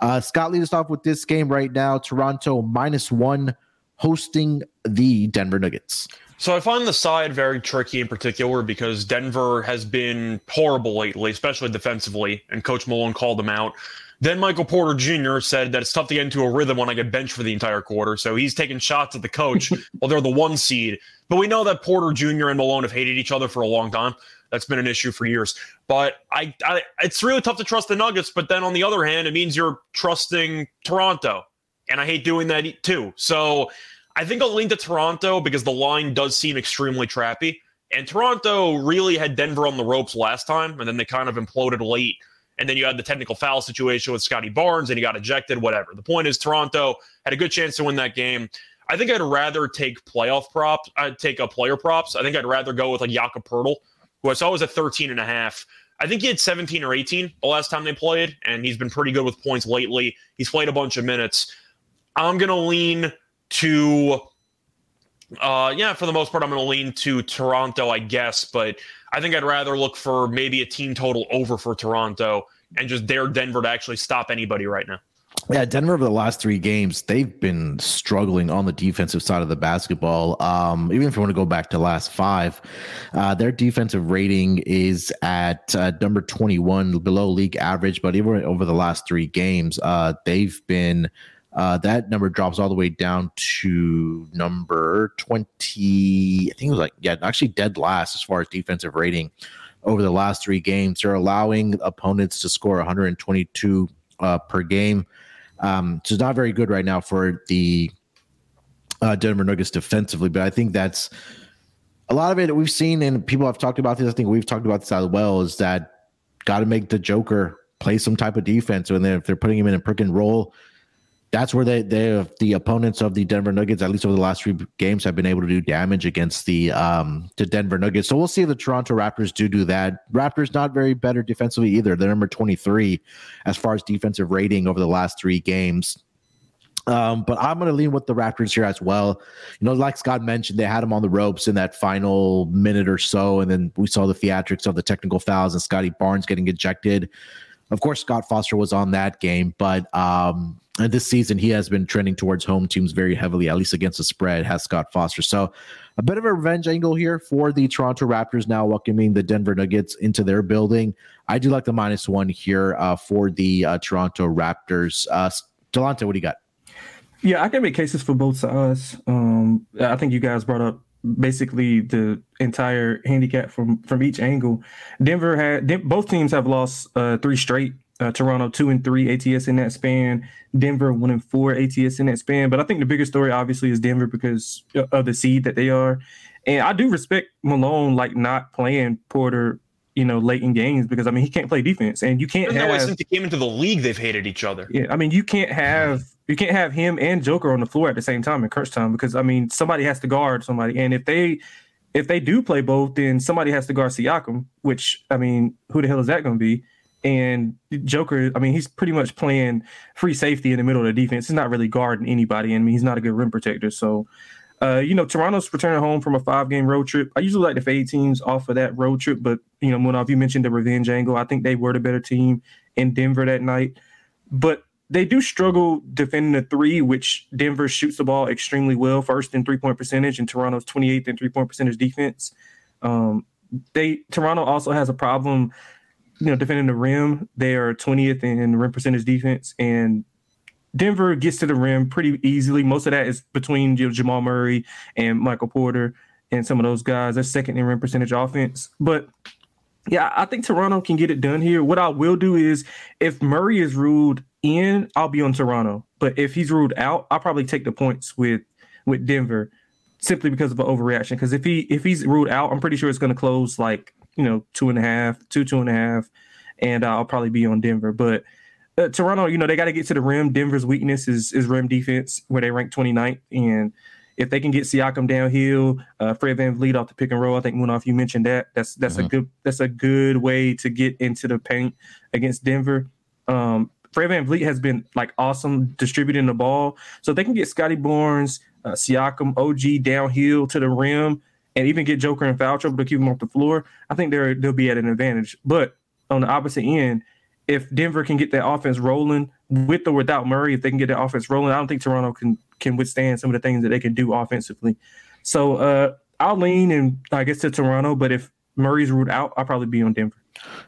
Uh, Scott, lead us off with this game right now. Toronto minus one hosting the Denver Nuggets. So I find the side very tricky in particular because Denver has been horrible lately, especially defensively, and Coach Malone called them out. Then Michael Porter Jr. said that it's tough to get into a rhythm when I get benched for the entire quarter. So he's taking shots at the coach while they're the one seed. But we know that Porter Jr. and Malone have hated each other for a long time. That's been an issue for years. But I, I it's really tough to trust the Nuggets. But then on the other hand, it means you're trusting Toronto. And I hate doing that too. So I think I'll lean to Toronto because the line does seem extremely trappy. And Toronto really had Denver on the ropes last time, and then they kind of imploded late and then you had the technical foul situation with Scottie Barnes and he got ejected, whatever. The point is, Toronto had a good chance to win that game. I think I'd rather take playoff props. I'd uh, take a player props. I think I'd rather go with like Jakob Poeltl, who I saw was at 13 and a half. I think he had 17 or 18 the last time they played, and he's been pretty good with points lately. He's played a bunch of minutes. I'm going to lean to, uh, yeah, for the most part, I'm going to lean to Toronto, I guess, but I think I'd rather look for maybe a team total over for Toronto and just dare Denver to actually stop anybody right now. Yeah, Denver over the last three games, they've been struggling on the defensive side of the basketball. Um, even if you want to go back to last five, uh, their defensive rating is at uh, number 21, below league average. But even over the last three games, uh, they've been uh, that number drops all the way down to number 20. I think it was like, yeah, actually dead last as far as defensive rating over the last three games. They're allowing opponents to score 122 uh, per game. Um, so it's not very good right now for the uh, Denver Nuggets defensively, but I think that's a lot of it we've seen, and people have talked about this. I think we've talked about this as well. Is that got to make the Joker play some type of defense, and then if they're putting him in a pick and roll, that's where they, they the opponents of the Denver Nuggets, at least over the last three games, have been able to do damage against the um the Denver Nuggets. So we'll see if the Toronto Raptors do do that. Raptors not very better defensively either. They're number twenty three as far as defensive rating over the last three games. Um, but I'm going to lean with the Raptors here as well. You know, like Scott mentioned, they had him on the ropes in that final minute or so, and then we saw the theatrics of the technical fouls and Scottie Barnes getting ejected. Of course, Scott Foster was on that game, but um, this season he has been trending towards home teams very heavily, at least against the spread, has Scott Foster. So a bit of a revenge angle here for the Toronto Raptors now welcoming the Denver Nuggets into their building. I do like the minus one here uh, for the uh, Toronto Raptors. Uh, Delonte, what do you got? Yeah, I can make cases for both sides. Um, I think you guys brought up basically the entire handicap from from each angle. Denver had both teams have lost uh, three straight. Uh, Toronto two and three ATS in that span. Denver one and four ATS in that span. But I think the bigger story obviously is Denver because of the seed that they are. And I do respect Malone like not playing Porter you know, late in games because I mean he can't play defense, and you can't. have, since he came into the league, they've hated each other. Yeah, I mean you can't have you can't have him and Joker on the floor at the same time in crunch time because I mean somebody has to guard somebody, and if they if they do play both, then somebody has to guard Siakam, which I mean, who the hell is that going to be? And Joker, I mean, he's pretty much playing free safety in the middle of the defense. He's not really guarding anybody. I mean, he's not a good rim protector. So uh, you know, Toronto's returning home from a five game road trip. I usually like to fade teams off of that road trip, but you know, Munaf, you mentioned the revenge angle. I think they were the better team in Denver that night. But they do struggle defending the three, which Denver shoots the ball extremely well, first in three point percentage, and Toronto's 28th in three point percentage defense. Um, they Toronto also has a problem, you know, defending the rim. They are 20th in rim percentage defense, and Denver gets to the rim pretty easily. Most of that is between you know, Jamal Murray and Michael Porter and some of those guys. They're second in rim percentage offense. But yeah, I think Toronto can get it done here. What I will do is if Murray is ruled in, I'll be on Toronto. But if he's ruled out, I'll probably take the points with with Denver simply because of an overreaction. Because if he if he's ruled out, I'm pretty sure it's going to close like you know two and a half, two two and a half, and I'll probably be on Denver. But uh, Toronto, you know, they got to get to the rim. Denver's weakness is is rim defense, where they rank 29th. And if they can get Siakam downhill, uh, Fred VanVleet off the pick and roll, I think Munaf, you mentioned that. That's that's mm-hmm. a good that's a good way to get into the paint against Denver. Um, Fred VanVleet has been like awesome distributing the ball. So they can get Scottie Barnes, uh, Siakam, OG downhill to the rim, and even get Joker in foul trouble to keep him off the floor. I think they're they'll be at an advantage. But on the opposite end, if Denver can get that offense rolling with or without Murray, if they can get that offense rolling, I don't think Toronto can can withstand some of the things that they can do offensively. So uh, I'll lean and I guess to Toronto, but if Murray's ruled out, I'll probably be on Denver.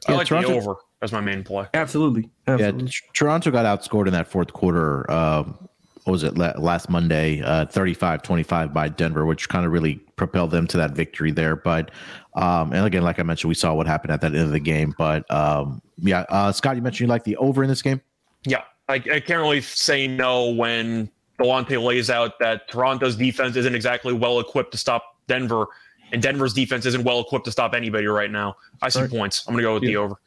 I like Toronto, the over as my main play. Absolutely. Absolutely. Yeah, Toronto got outscored in that fourth quarter. Um, what was it last Monday? Uh, 35-25 by Denver, which kind of really propelled them to that victory there. But um, and again, like I mentioned, we saw what happened at that end of the game. But um, yeah, uh, Scott, you mentioned you like the over in this game. Yeah, I, I can't really say no when Delonte lays out that Toronto's defense isn't exactly well equipped to stop Denver, and Denver's defense isn't well equipped to stop anybody right now. I see right. points. I'm going to go with yeah. the over.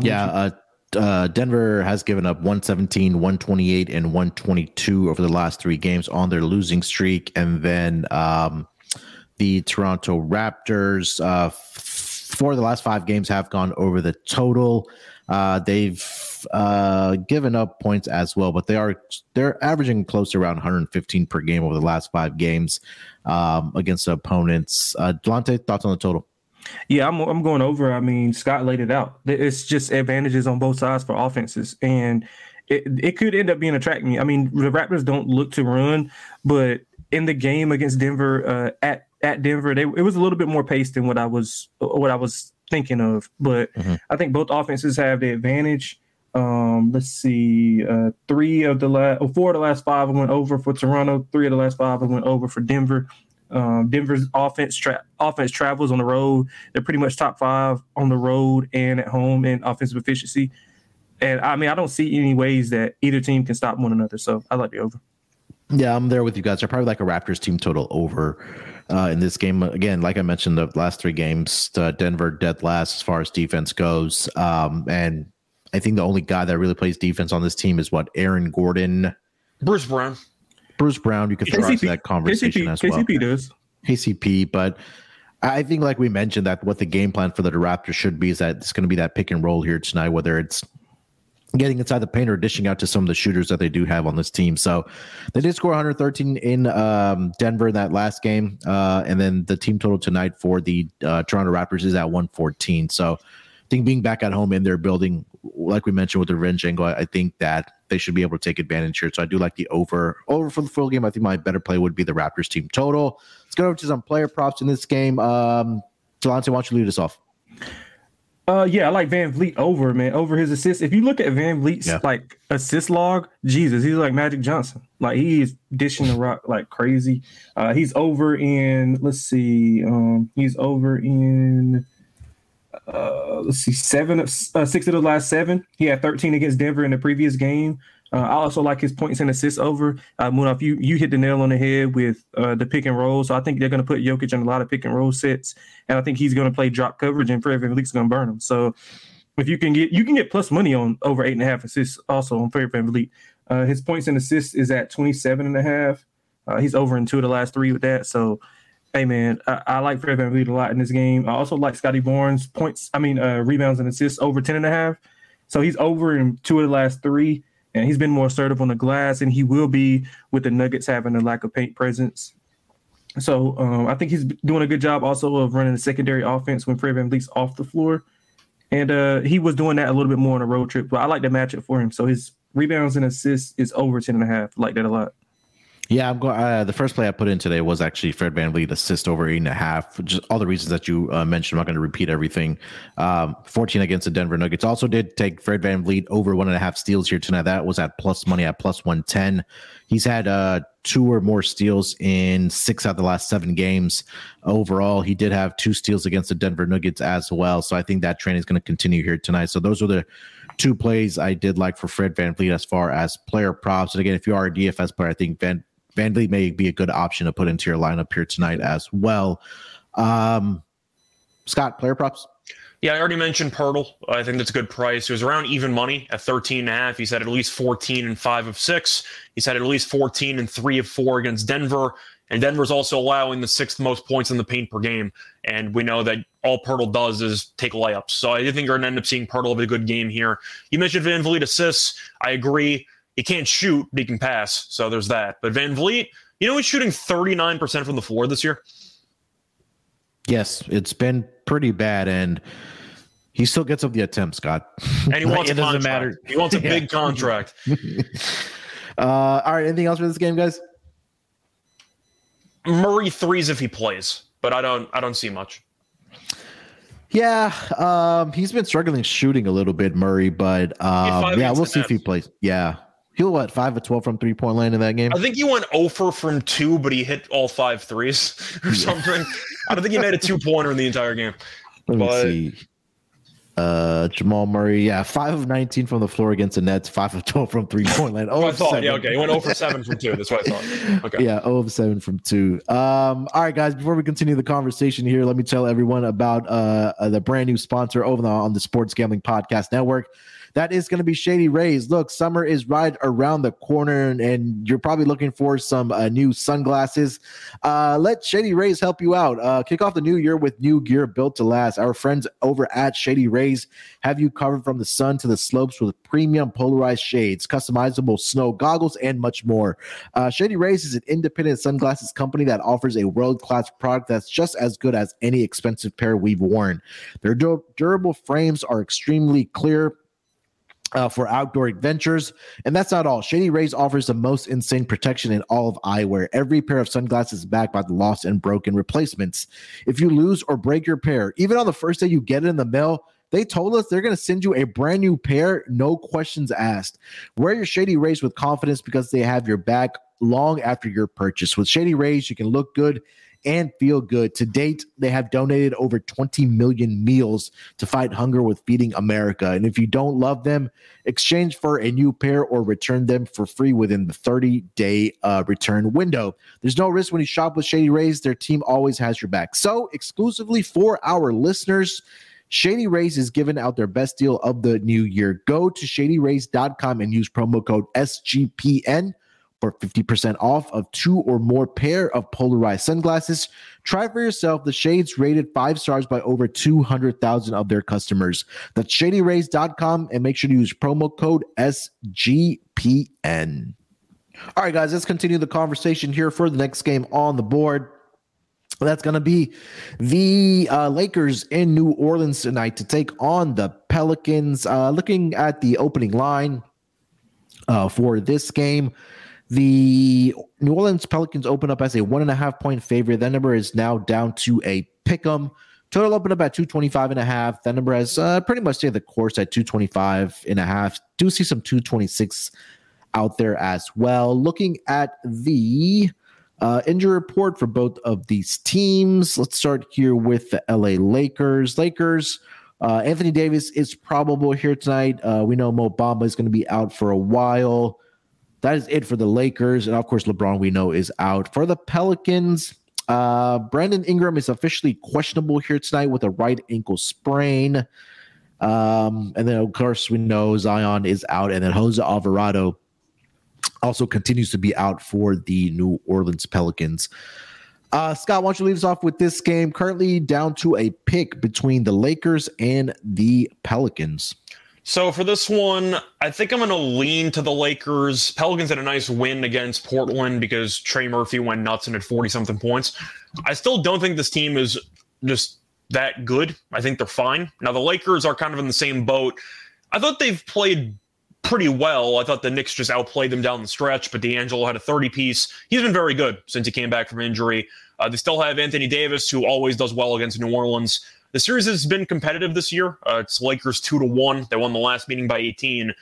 Yeah, uh, uh, Denver has given up 117, 128, and 122 over the last three games on their losing streak. And then um, the Toronto Raptors, uh, for the last five games, have gone over the total. Uh, they've uh, given up points as well, but they are they're averaging close to around 115 per game over the last five games um, against opponents. Uh, Delonte, thoughts on the total? Yeah, I'm I'm going over. I mean, Scott laid it out. It's just advantages on both sides for offenses, and it, it could end up being attracting. I mean, the Raptors don't look to run, but in the game against Denver uh, at at Denver, they, it was a little bit more paced than what I was what I was thinking of. But mm-hmm. I think both offenses have the advantage. Um, let's see, uh, three of the last, four of the last five went over for Toronto. Three of the last five went over for Denver. Um, Denver's offense tra- offense travels on the road. They're pretty much top five on the road and at home in offensive efficiency. And I mean, I don't see any ways that either team can stop one another. So I like the over. Yeah, I'm there with you guys. I probably like a Raptors team total over uh, in this game. Again, like I mentioned, the last three games, uh, Denver dead last as far as defense goes. Um, and I think the only guy that really plays defense on this team is what Aaron Gordon, Bruce Brown. Bruce Brown, you could throw into that conversation KCP, as well. KCP does. KCP, but I think, like we mentioned, that what the game plan for the Raptors should be is that it's going to be that pick and roll here tonight, whether it's getting inside the paint or dishing out to some of the shooters that they do have on this team. So they did score 113 in um, Denver in that last game. Uh, and then the team total tonight for the uh, Toronto Raptors is at 114. So I think being back at home in their building like we mentioned with the revenge angle, I, I, think that they should be able to take advantage here. So I do like the over over for the full game. I think my better play would be the Raptors team total. Let's go over to some player props in this game. Um, Delonte, why don't you lead us off? Uh, yeah, I like VanVleet over man over his assists. If you look at VanVleet's yeah. like assist log, Jesus, he's like Magic Johnson. Like he's dishing the rock like crazy. Uh, he's over in let's see, um, he's over in uh, let's see, seven, uh, six of the last seven. He had 13 against Denver in the previous game. Uh, I also like his points and assists over. Uh, Munaf, you you hit the nail on the head with uh, the pick and roll. So I think they're going to put Jokic in a lot of pick and roll sets, and I think he's going to play drop coverage, and Fred VanVleet's going to burn him. So if you can get you can get plus money on over eight and a half assists also on Fred VanVleet. Uh, his points and assists is at 27 and a half. Uh, he's over in two of the last three with that. So hey man, I, I like Fred VanVleet a lot in this game. I also like Scottie Barnes points. I mean uh, rebounds and assists over 10 and a half. So he's over in two of the last three and he's been more assertive on the glass, and he will be with the Nuggets having a lack of paint presence. So um, I think he's doing a good job also of running the secondary offense when Fred VanVleet's off the floor. And uh, he was doing that a little bit more on a road trip, but I like the matchup for him. So his rebounds and assists is over 10 and a half. Like that a lot. Yeah, I'm going. Uh, the first play I put in today was actually Fred Van VanVleet assist over eight and a half. Just all the reasons that you uh, mentioned. I'm not going to repeat everything. Um, 14 against the Denver Nuggets. Also did take Fred VanVleet over one and a half steals here tonight. That was at plus money at plus 110. He's had uh, two or more steals in six out of the last seven games. Overall, he did have two steals against the Denver Nuggets as well. So I think that trend is going to continue here tonight. So those are the two plays I did like for Fred VanVleet as far as player props. And again, if you are a DFS player, I think Van VanVleet may be a good option to put into your lineup here tonight as well. Um, Scott, player props. Yeah, I already mentioned Poeltl. I think that's a good price. It was around even money at 13 and a half. He's had at least 14 and five of six. He's had at least 14 and three of four against Denver. And Denver's also allowing the sixth most points in the paint per game. And we know that all Poeltl does is take layups. So I do think you're going to end up seeing Poeltl have a good game here. You mentioned VanVleet assists. I agree. He can't shoot, but he can pass. So there's that. But VanVleet, you know, he's shooting 39% from the floor this year. Yes, it's been pretty bad. And he still gets up the attempt, Scott. And he wants it a doesn't matter. He wants a yeah. big contract. uh, all right. Anything else for this game, guys? Murray threes if he plays, but I don't. I don't see much. Yeah, um, he's been struggling shooting a little bit, Murray, but um, yeah, we'll see if he plays. Yeah, he what five of twelve from three point line in that game. I think he went over from two, but he hit all five threes or something. I don't think he made a two pointer in the entire game. Let but, me see. Uh, Jamal Murray, yeah, five of nineteen from the floor against the Nets, five of twelve from three point line. Oh, I thought, seven. yeah, okay, he went over seven from two. That's what I thought. Okay, yeah, over seven from two. Um, all right, guys, before we continue the conversation here, let me tell everyone about uh, uh the brand new sponsor over on the Sports Gambling Podcast Network that is going to be Shady Rays. Look, summer is right around the corner, and, and you're probably looking for some uh, new sunglasses. Uh, let Shady Rays help you out. Uh, kick off the new year with new gear built to last. Our friends over at Shady Rays have you covered from the sun to the slopes with premium polarized shades, customizable snow goggles, and much more. Uh, Shady Rays is an independent sunglasses company that offers a world class product that's just as good as any expensive pair we've worn. Their durable frames are extremely clear uh, for outdoor adventures. And that's not all. Shady Rays offers the most insane protection in all of eyewear. Every pair of sunglasses is backed by the lost and broken replacements. If you lose or break your pair, even on the first day you get it in the mail, they told us they're going to send you a brand new pair, no questions asked. Wear your Shady Rays with confidence because they have your back long after your purchase. With Shady Rays, you can look good and feel good. To date, they have donated over 20 million meals to fight hunger with Feeding America. And if you don't love them, exchange for a new pair or return them for free within the 30 day uh, return window. There's no risk when you shop with Shady Rays, their team always has your back. So, exclusively for our listeners, Shady Rays is giving out their best deal of the new year. Go to shadyrays.com and use promo code SGPN for 50% off of two or more pair of polarized sunglasses. Try for yourself the shades rated five stars by over 200,000 of their customers. That's shadyrays.com and make sure to use promo code SGPN. All right, guys, let's continue the conversation here for the next game on the board. That's going to be the uh, Lakers in New Orleans tonight to take on the Pelicans. Uh, looking at the opening line uh, for this game, the New Orleans Pelicans open up as a one and a half point favorite. That number is now down to a pick 'em. Total open up at 225 and a half. That number has uh, pretty much stayed the course at 225 and a half. Do see some 226 out there as well. Looking at the uh, injury report for both of these teams. Let's start here with the LA Lakers. Lakers, uh, Anthony Davis is probable here tonight. Uh, we know Mo Bamba is going to be out for a while. That is it for the Lakers. And of course, LeBron, we know, is out. For the Pelicans, uh, Brandon Ingram is officially questionable here tonight with a right ankle sprain. Um, and then, of course, we know Zion is out. And then Jose Alvarado also continues to be out for the New Orleans Pelicans. Uh, Scott, why don't you leave us off with this game? Currently down to a pick between the Lakers and the Pelicans. So for this one, I think I'm going to lean to the Lakers. Pelicans had a nice win against Portland because Trey Murphy went nuts and had 40 something points. I still don't think this team is just that good. I think they're fine. Now the Lakers are kind of in the same boat. I thought they've played pretty well. I thought the Knicks just outplayed them down the stretch, but D'Angelo had a 30 piece. He's been very good since he came back from injury. Uh, they still have Anthony Davis, who always does well against New Orleans. The series has been competitive this year. Uh, it's Lakers two to one. They won the last meeting by 18.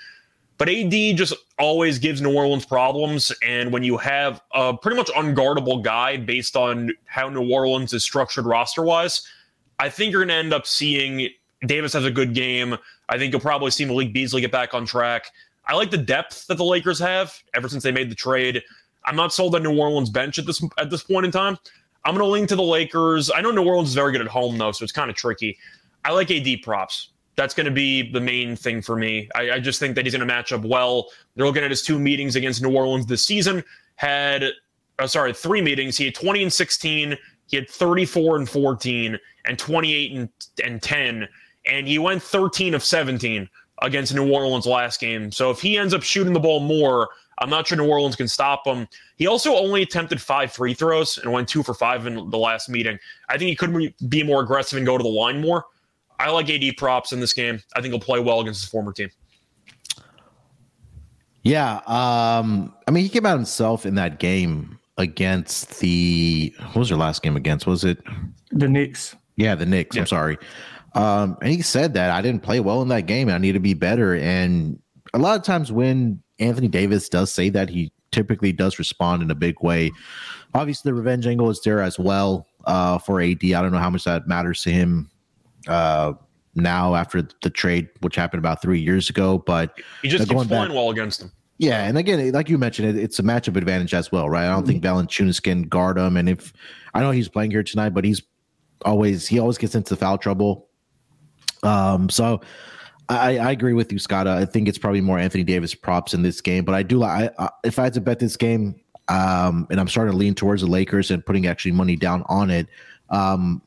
But AD just always gives New Orleans problems. And when you have a pretty much unguardable guy based on how New Orleans is structured roster wise, I think you're going to end up seeing Davis has a good game. I think you'll probably see Malik Beasley get back on track. I like the depth that the Lakers have ever since they made the trade. I'm not sold on New Orleans bench at this at this point in time. I'm going to lean to the Lakers. I know New Orleans is very good at home though, so it's kind of tricky. I like AD props. That's going to be the main thing for me. I, I just think that he's going to match up well. They're looking at his two meetings against New Orleans this season. Had, uh, sorry, three meetings. He had 20 and 16. He had 34 and 14 and 28 and, and 10 and he went 13 of 17 against New Orleans last game. So if he ends up shooting the ball more, I'm not sure New Orleans can stop him. He also only attempted five free throws and went two for five in the last meeting. I think he could be more aggressive and go to the line more. I like AD props in this game. I think he'll play well against his former team. Yeah, um, I mean, he came out himself in that game against the. What was your last game against? Was it the Knicks? Yeah, the Knicks. Yeah. I'm sorry. Um, and he said that I didn't play well in that game and I need to be better. And a lot of times when Anthony Davis does say that, he typically does respond in a big way. Obviously, the revenge angle is there as well uh, for AD. I don't know how much that matters to him uh, now after the trade, which happened about three years ago. But he just keeps playing well against him. Yeah, and again, like you mentioned, it, it's a matchup advantage as well, right? I don't mm-hmm. think Valanciunas can guard him, and if I know he's playing here tonight, but he's always he always gets into foul trouble um, so I, I agree with you, Scott. I think it's probably more Anthony Davis props in this game, but I do like if I had to bet this game, um, and I'm starting to lean towards the Lakers and putting actually money down on it. Um,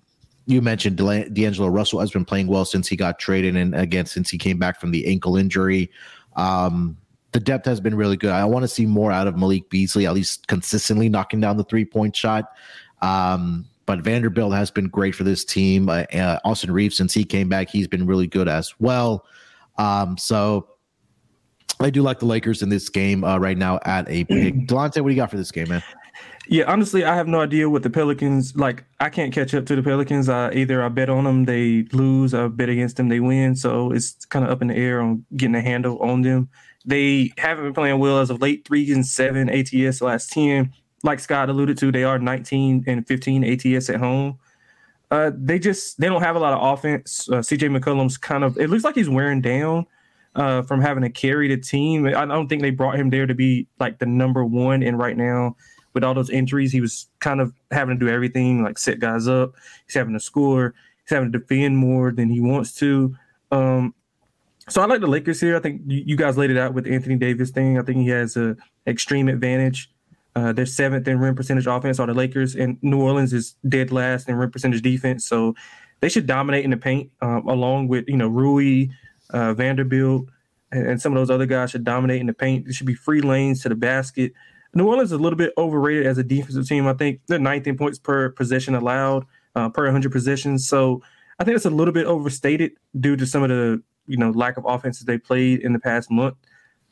you mentioned D'Angelo Russell has been playing well since he got traded, and again since he came back from the ankle injury. Um, the depth has been really good. I want to see more out of Malik Beasley, at least consistently knocking down the three point shot. Um, but Vanderbilt has been great for this team. Uh, uh, Austin Reaves, since he came back, he's been really good as well. Um, so I do like the Lakers in this game uh, right now at a pick. Delonte, what do you got for this game, man? Yeah, honestly, I have no idea what the Pelicans like. I can't catch up to the Pelicans. I either I bet on them, they lose. I bet against them, they win. So it's kind of up in the air on getting a handle on them. They haven't been playing well as of late. Three and seven ATS last ten like Scott alluded to, they are 19 and 15 ATS at home. Uh, they just they don't have a lot of offense. Uh, CJ McCollum's kind of it looks like he's wearing down uh, from having to carry the team. I don't think they brought him there to be like the number one. And right now, with all those injuries, he was kind of having to do everything, like set guys up. He's having to score. He's having to defend more than he wants to. Um, so I like the Lakers here. I think you guys laid it out with Anthony Davis thing. I think he has a extreme advantage. Uh, they're seventh in rim percentage offense are the Lakers, and New Orleans is dead last in rim percentage defense. So they should dominate in the paint, um, along with you know Rui, uh, Vanderbilt, and, and, some of those other guys should dominate in the paint. There should be free lanes to the basket. New Orleans is a little bit overrated as a defensive team. I think they're ninth in points per possession allowed uh, per 100 possessions. So I think it's a little bit overstated due to some of the you know lack of offenses they played in the past month.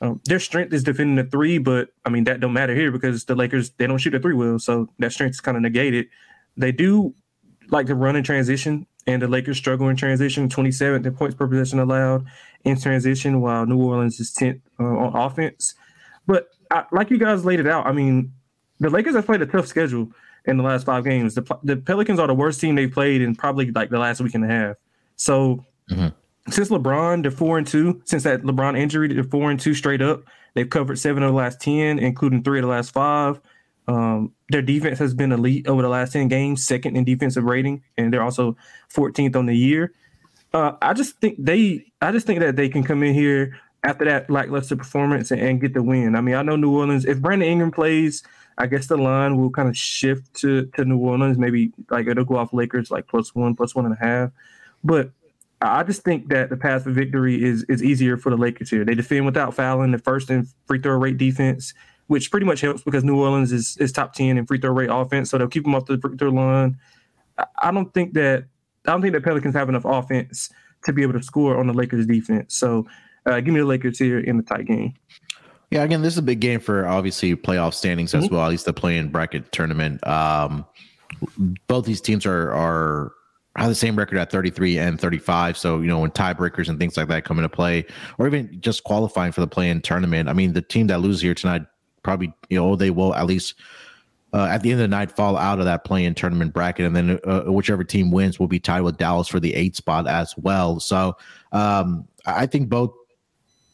Um, their strength is defending the three, but I mean that don't matter here because the Lakers they don't shoot the three well, so that strength is kind of negated. They do like to run in transition, and the Lakers struggle in transition. 27th in points per possession allowed in transition, while New Orleans is 10th uh, on offense. But I, like you guys laid it out, I mean the Lakers have played a tough schedule in the last five games. The, the Pelicans are the worst team they've played in probably like the last week and a half. So mm-hmm. Since LeBron, they're four and two. Since that LeBron injury, they're four and two straight up. They've covered seven of the last ten, including three of the last five. Um, their defense has been elite over the last 10 games, second in defensive rating, and they're also 14th on the year. Uh, I just think they, I just think that they can come in here after that lackluster performance and, and, get the win. I mean, I know New Orleans, if Brandon Ingram plays, I guess the line will kind of shift to, to New Orleans. Maybe like it'll go off Lakers like plus one, plus one and a half. But I just think that the path for victory is is easier for the Lakers here. They defend without fouling, the first in free throw rate defense, which pretty much helps because New Orleans is, is top ten in free throw rate offense, so they'll keep them off the free throw line. I don't think that I don't think that Pelicans have enough offense to be able to score on the Lakers defense. So uh, give me the Lakers here in the tight game. Yeah, again, this is a big game for obviously playoff standings mm-hmm. as well, at least the play-in bracket tournament. Um, both these teams are are have the same record at 33 and 35. So, you know, when tiebreakers and things like that come into play, or even just qualifying for the play-in tournament, I mean, the team that loses here tonight probably, you know, they will at least uh, at the end of the night fall out of that play-in tournament bracket, and then uh, whichever team wins will be tied with Dallas for the eight spot as well. So, um, I think both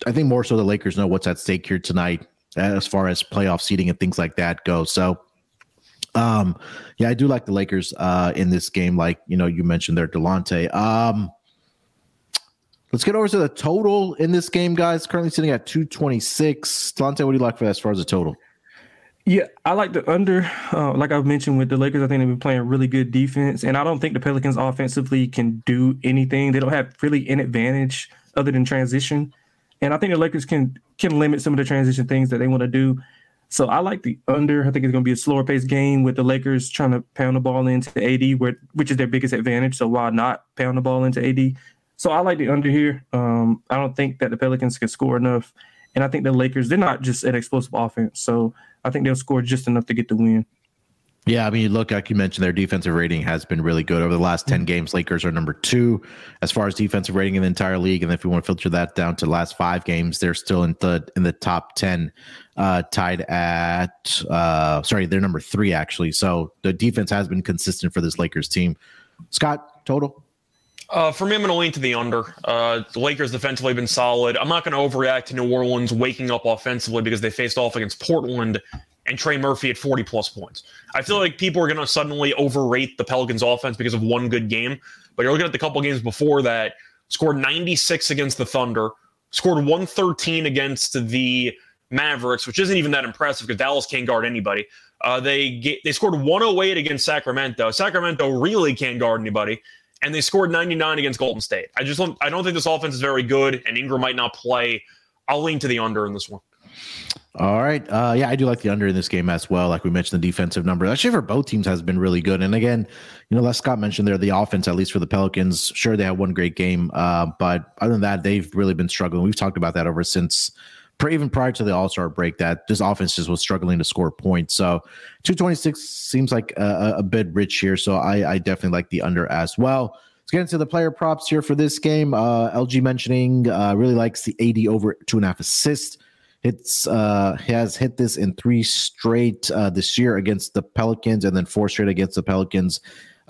I think more so the Lakers know what's at stake here tonight as far as playoff seeding and things like that go. So, um, yeah, I do like the Lakers uh, in this game. Like you know, you mentioned there, Delonte. Um, let's get over to the total in this game, guys. Currently sitting at two twenty six. Delonte, what do you like for that as far as the total? Yeah, I like the under. Uh, like I've mentioned with the Lakers, I think they've been playing really good defense, and I don't think the Pelicans offensively can do anything. They don't have really an advantage other than transition. And I think the Lakers can can limit some of the transition things that they want to do. So I like the under. I think it's going to be a slower paced game with the Lakers trying to pound the ball into AD, where which is their biggest advantage. So why not pound the ball into AD? So I like the under here. Um, I don't think that the Pelicans can score enough, and I think the Lakers they're not just an explosive offense. So I think they'll score just enough to get the win. Yeah, I mean, look, like you mentioned, their defensive rating has been really good over the last 10 games. Lakers are number two as far as defensive rating in the entire league. And if you want to filter that down to the last five games, they're still in the in the top 10, uh, tied at uh sorry, they're number three actually. So the defense has been consistent for this Lakers team. Scott, total. Uh, for me, I'm going to lean to the under. Uh, the Lakers defensively have been solid. I'm not going to overreact to New Orleans waking up offensively because they faced off against Portland and Trey Murphy at 40 plus points. I feel like people are going to suddenly overrate the Pelicans offense because of one good game, but you're looking at the couple games before that, scored 96 against the Thunder, scored 113 against the Mavericks, which isn't even that impressive because Dallas can't guard anybody. Uh, they get, they scored 108 against Sacramento. Sacramento really can't guard anybody, and they scored 99 against Golden State. I just don't, I don't think this offense is very good, and Ingram might not play. I'll lean to the under in this one. All right. Uh, yeah, I do like the under in this game as well. Like we mentioned, the defensive number actually for both teams has been really good. And again, you know, Les Scott mentioned there the offense, at least for the Pelicans. Sure, they had one great game, uh, but other than that, they've really been struggling. We've talked about that over since even prior to the All Star break. That this offense just was struggling to score points. So, two twenty six seems like a, a, bit rich here. So I, I definitely like the under as well. Let's get into the player props here for this game. Uh, LG mentioning uh, really likes the AD over two and a half assists. It's uh, has hit this in three straight uh, this year against the Pelicans, and then four straight against the Pelicans.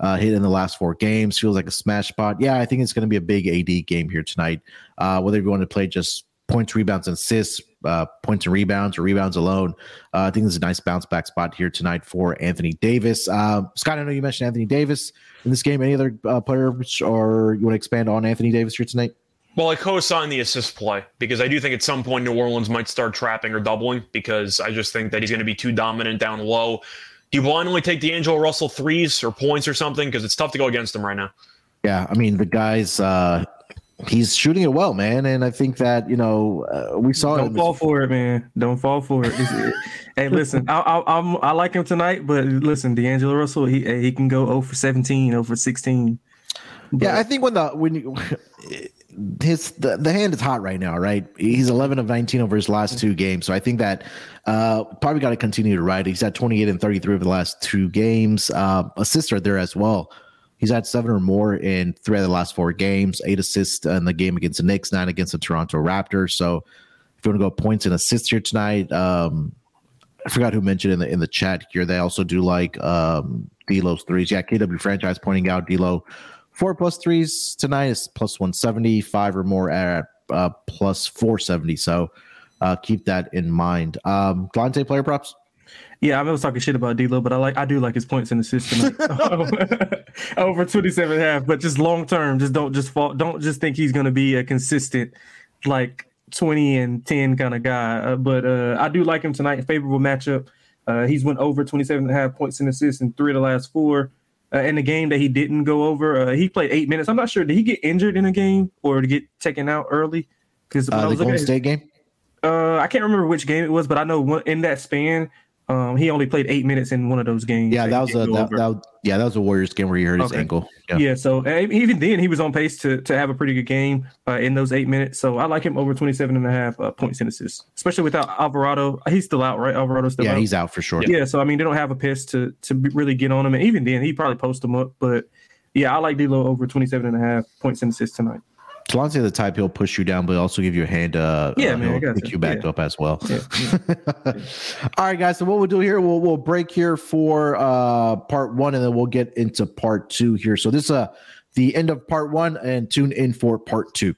Uh, hit in the last four games. Feels like a smash spot. Yeah, I think it's going to be a big AD game here tonight. Uh, whether you want to play just points, rebounds, and assists, uh, points and rebounds, or rebounds alone, uh, I think this is a nice bounce back spot here tonight for Anthony Davis. Uh, Scott, I know you mentioned Anthony Davis in this game. Any other uh, players, or you want to expand on Anthony Davis here tonight? Well, I co-sign the assist play because I do think at some point New Orleans might start trapping or doubling because I just think that he's going to be too dominant down low. Do you blindly take D'Angelo Russell threes or points or something? Because it's tough to go against him right now. Yeah, I mean the guys. Uh, he's shooting it well, man. And I think that you know uh, we saw. It. Don't fall for it, man. Don't fall for it. hey, listen, I, I, I'm I like him tonight, but listen, D'Angelo Russell, he he can go 0 for 17, 0 for 16. But, yeah, I think when the when you, his the, the hand is hot right now, right? He's 11 of 19 over his last two games, so I think that uh probably got to continue to ride. He's at 28 and 33 over the last two games. Uh, assists are there as well. He's had seven or more in three of the last four games, eight assists in the game against the Knicks, nine against the Toronto Raptors. So if you want to go points and assists here tonight, um, I forgot who mentioned in the in the chat here. They also do like um D'Lo's threes. Yeah, KW franchise pointing out D'Lo four plus threes tonight is plus one seventy five or more at uh, plus four seventy. So uh, keep that in mind. Um, Delonte player props. Yeah, I was talking shit about D'Lo, but I like I do like his points in the system over 27 and a half. But just long term, just don't just fall. Don't just think he's going to be a consistent like 20 and 10 kind of guy. Uh, but uh, I do like him tonight. Favorable matchup. Uh, he's went over 27 and a half points in assists in three of the last four. Uh, in the game that he didn't go over, uh, he played eight minutes. I'm not sure. Did he get injured in a game or to get taken out early? Because uh, the Golden State game. Uh, I can't remember which game it was, but I know in that span, um, he only played eight minutes in one of those games. Yeah, that, was a that, that, yeah that was a Warriors game where he hurt his ankle. Yeah. yeah, so even then he was on pace to to have a pretty good game uh, in those eight minutes. So I like him over 27 and a half uh, points and assists, especially without Alvarado. He's still out, right? Alvarado's still out. yeah, out. he's out for sure. Yeah, so I mean they don't have a piss to to really get on him, and even then he probably post him up. But yeah, I like D'Lo over 27 and a half points and assists tonight. Delonte the type he'll push you down, but also give you a hand. Uh, yeah, uh, man, he'll pick you back yeah. up as well. Yeah, yeah. All right, guys. So what we'll do here, we'll we'll break here for uh, part one, and then we'll get into part two here. So this is uh the end of part one, and tune in for part two.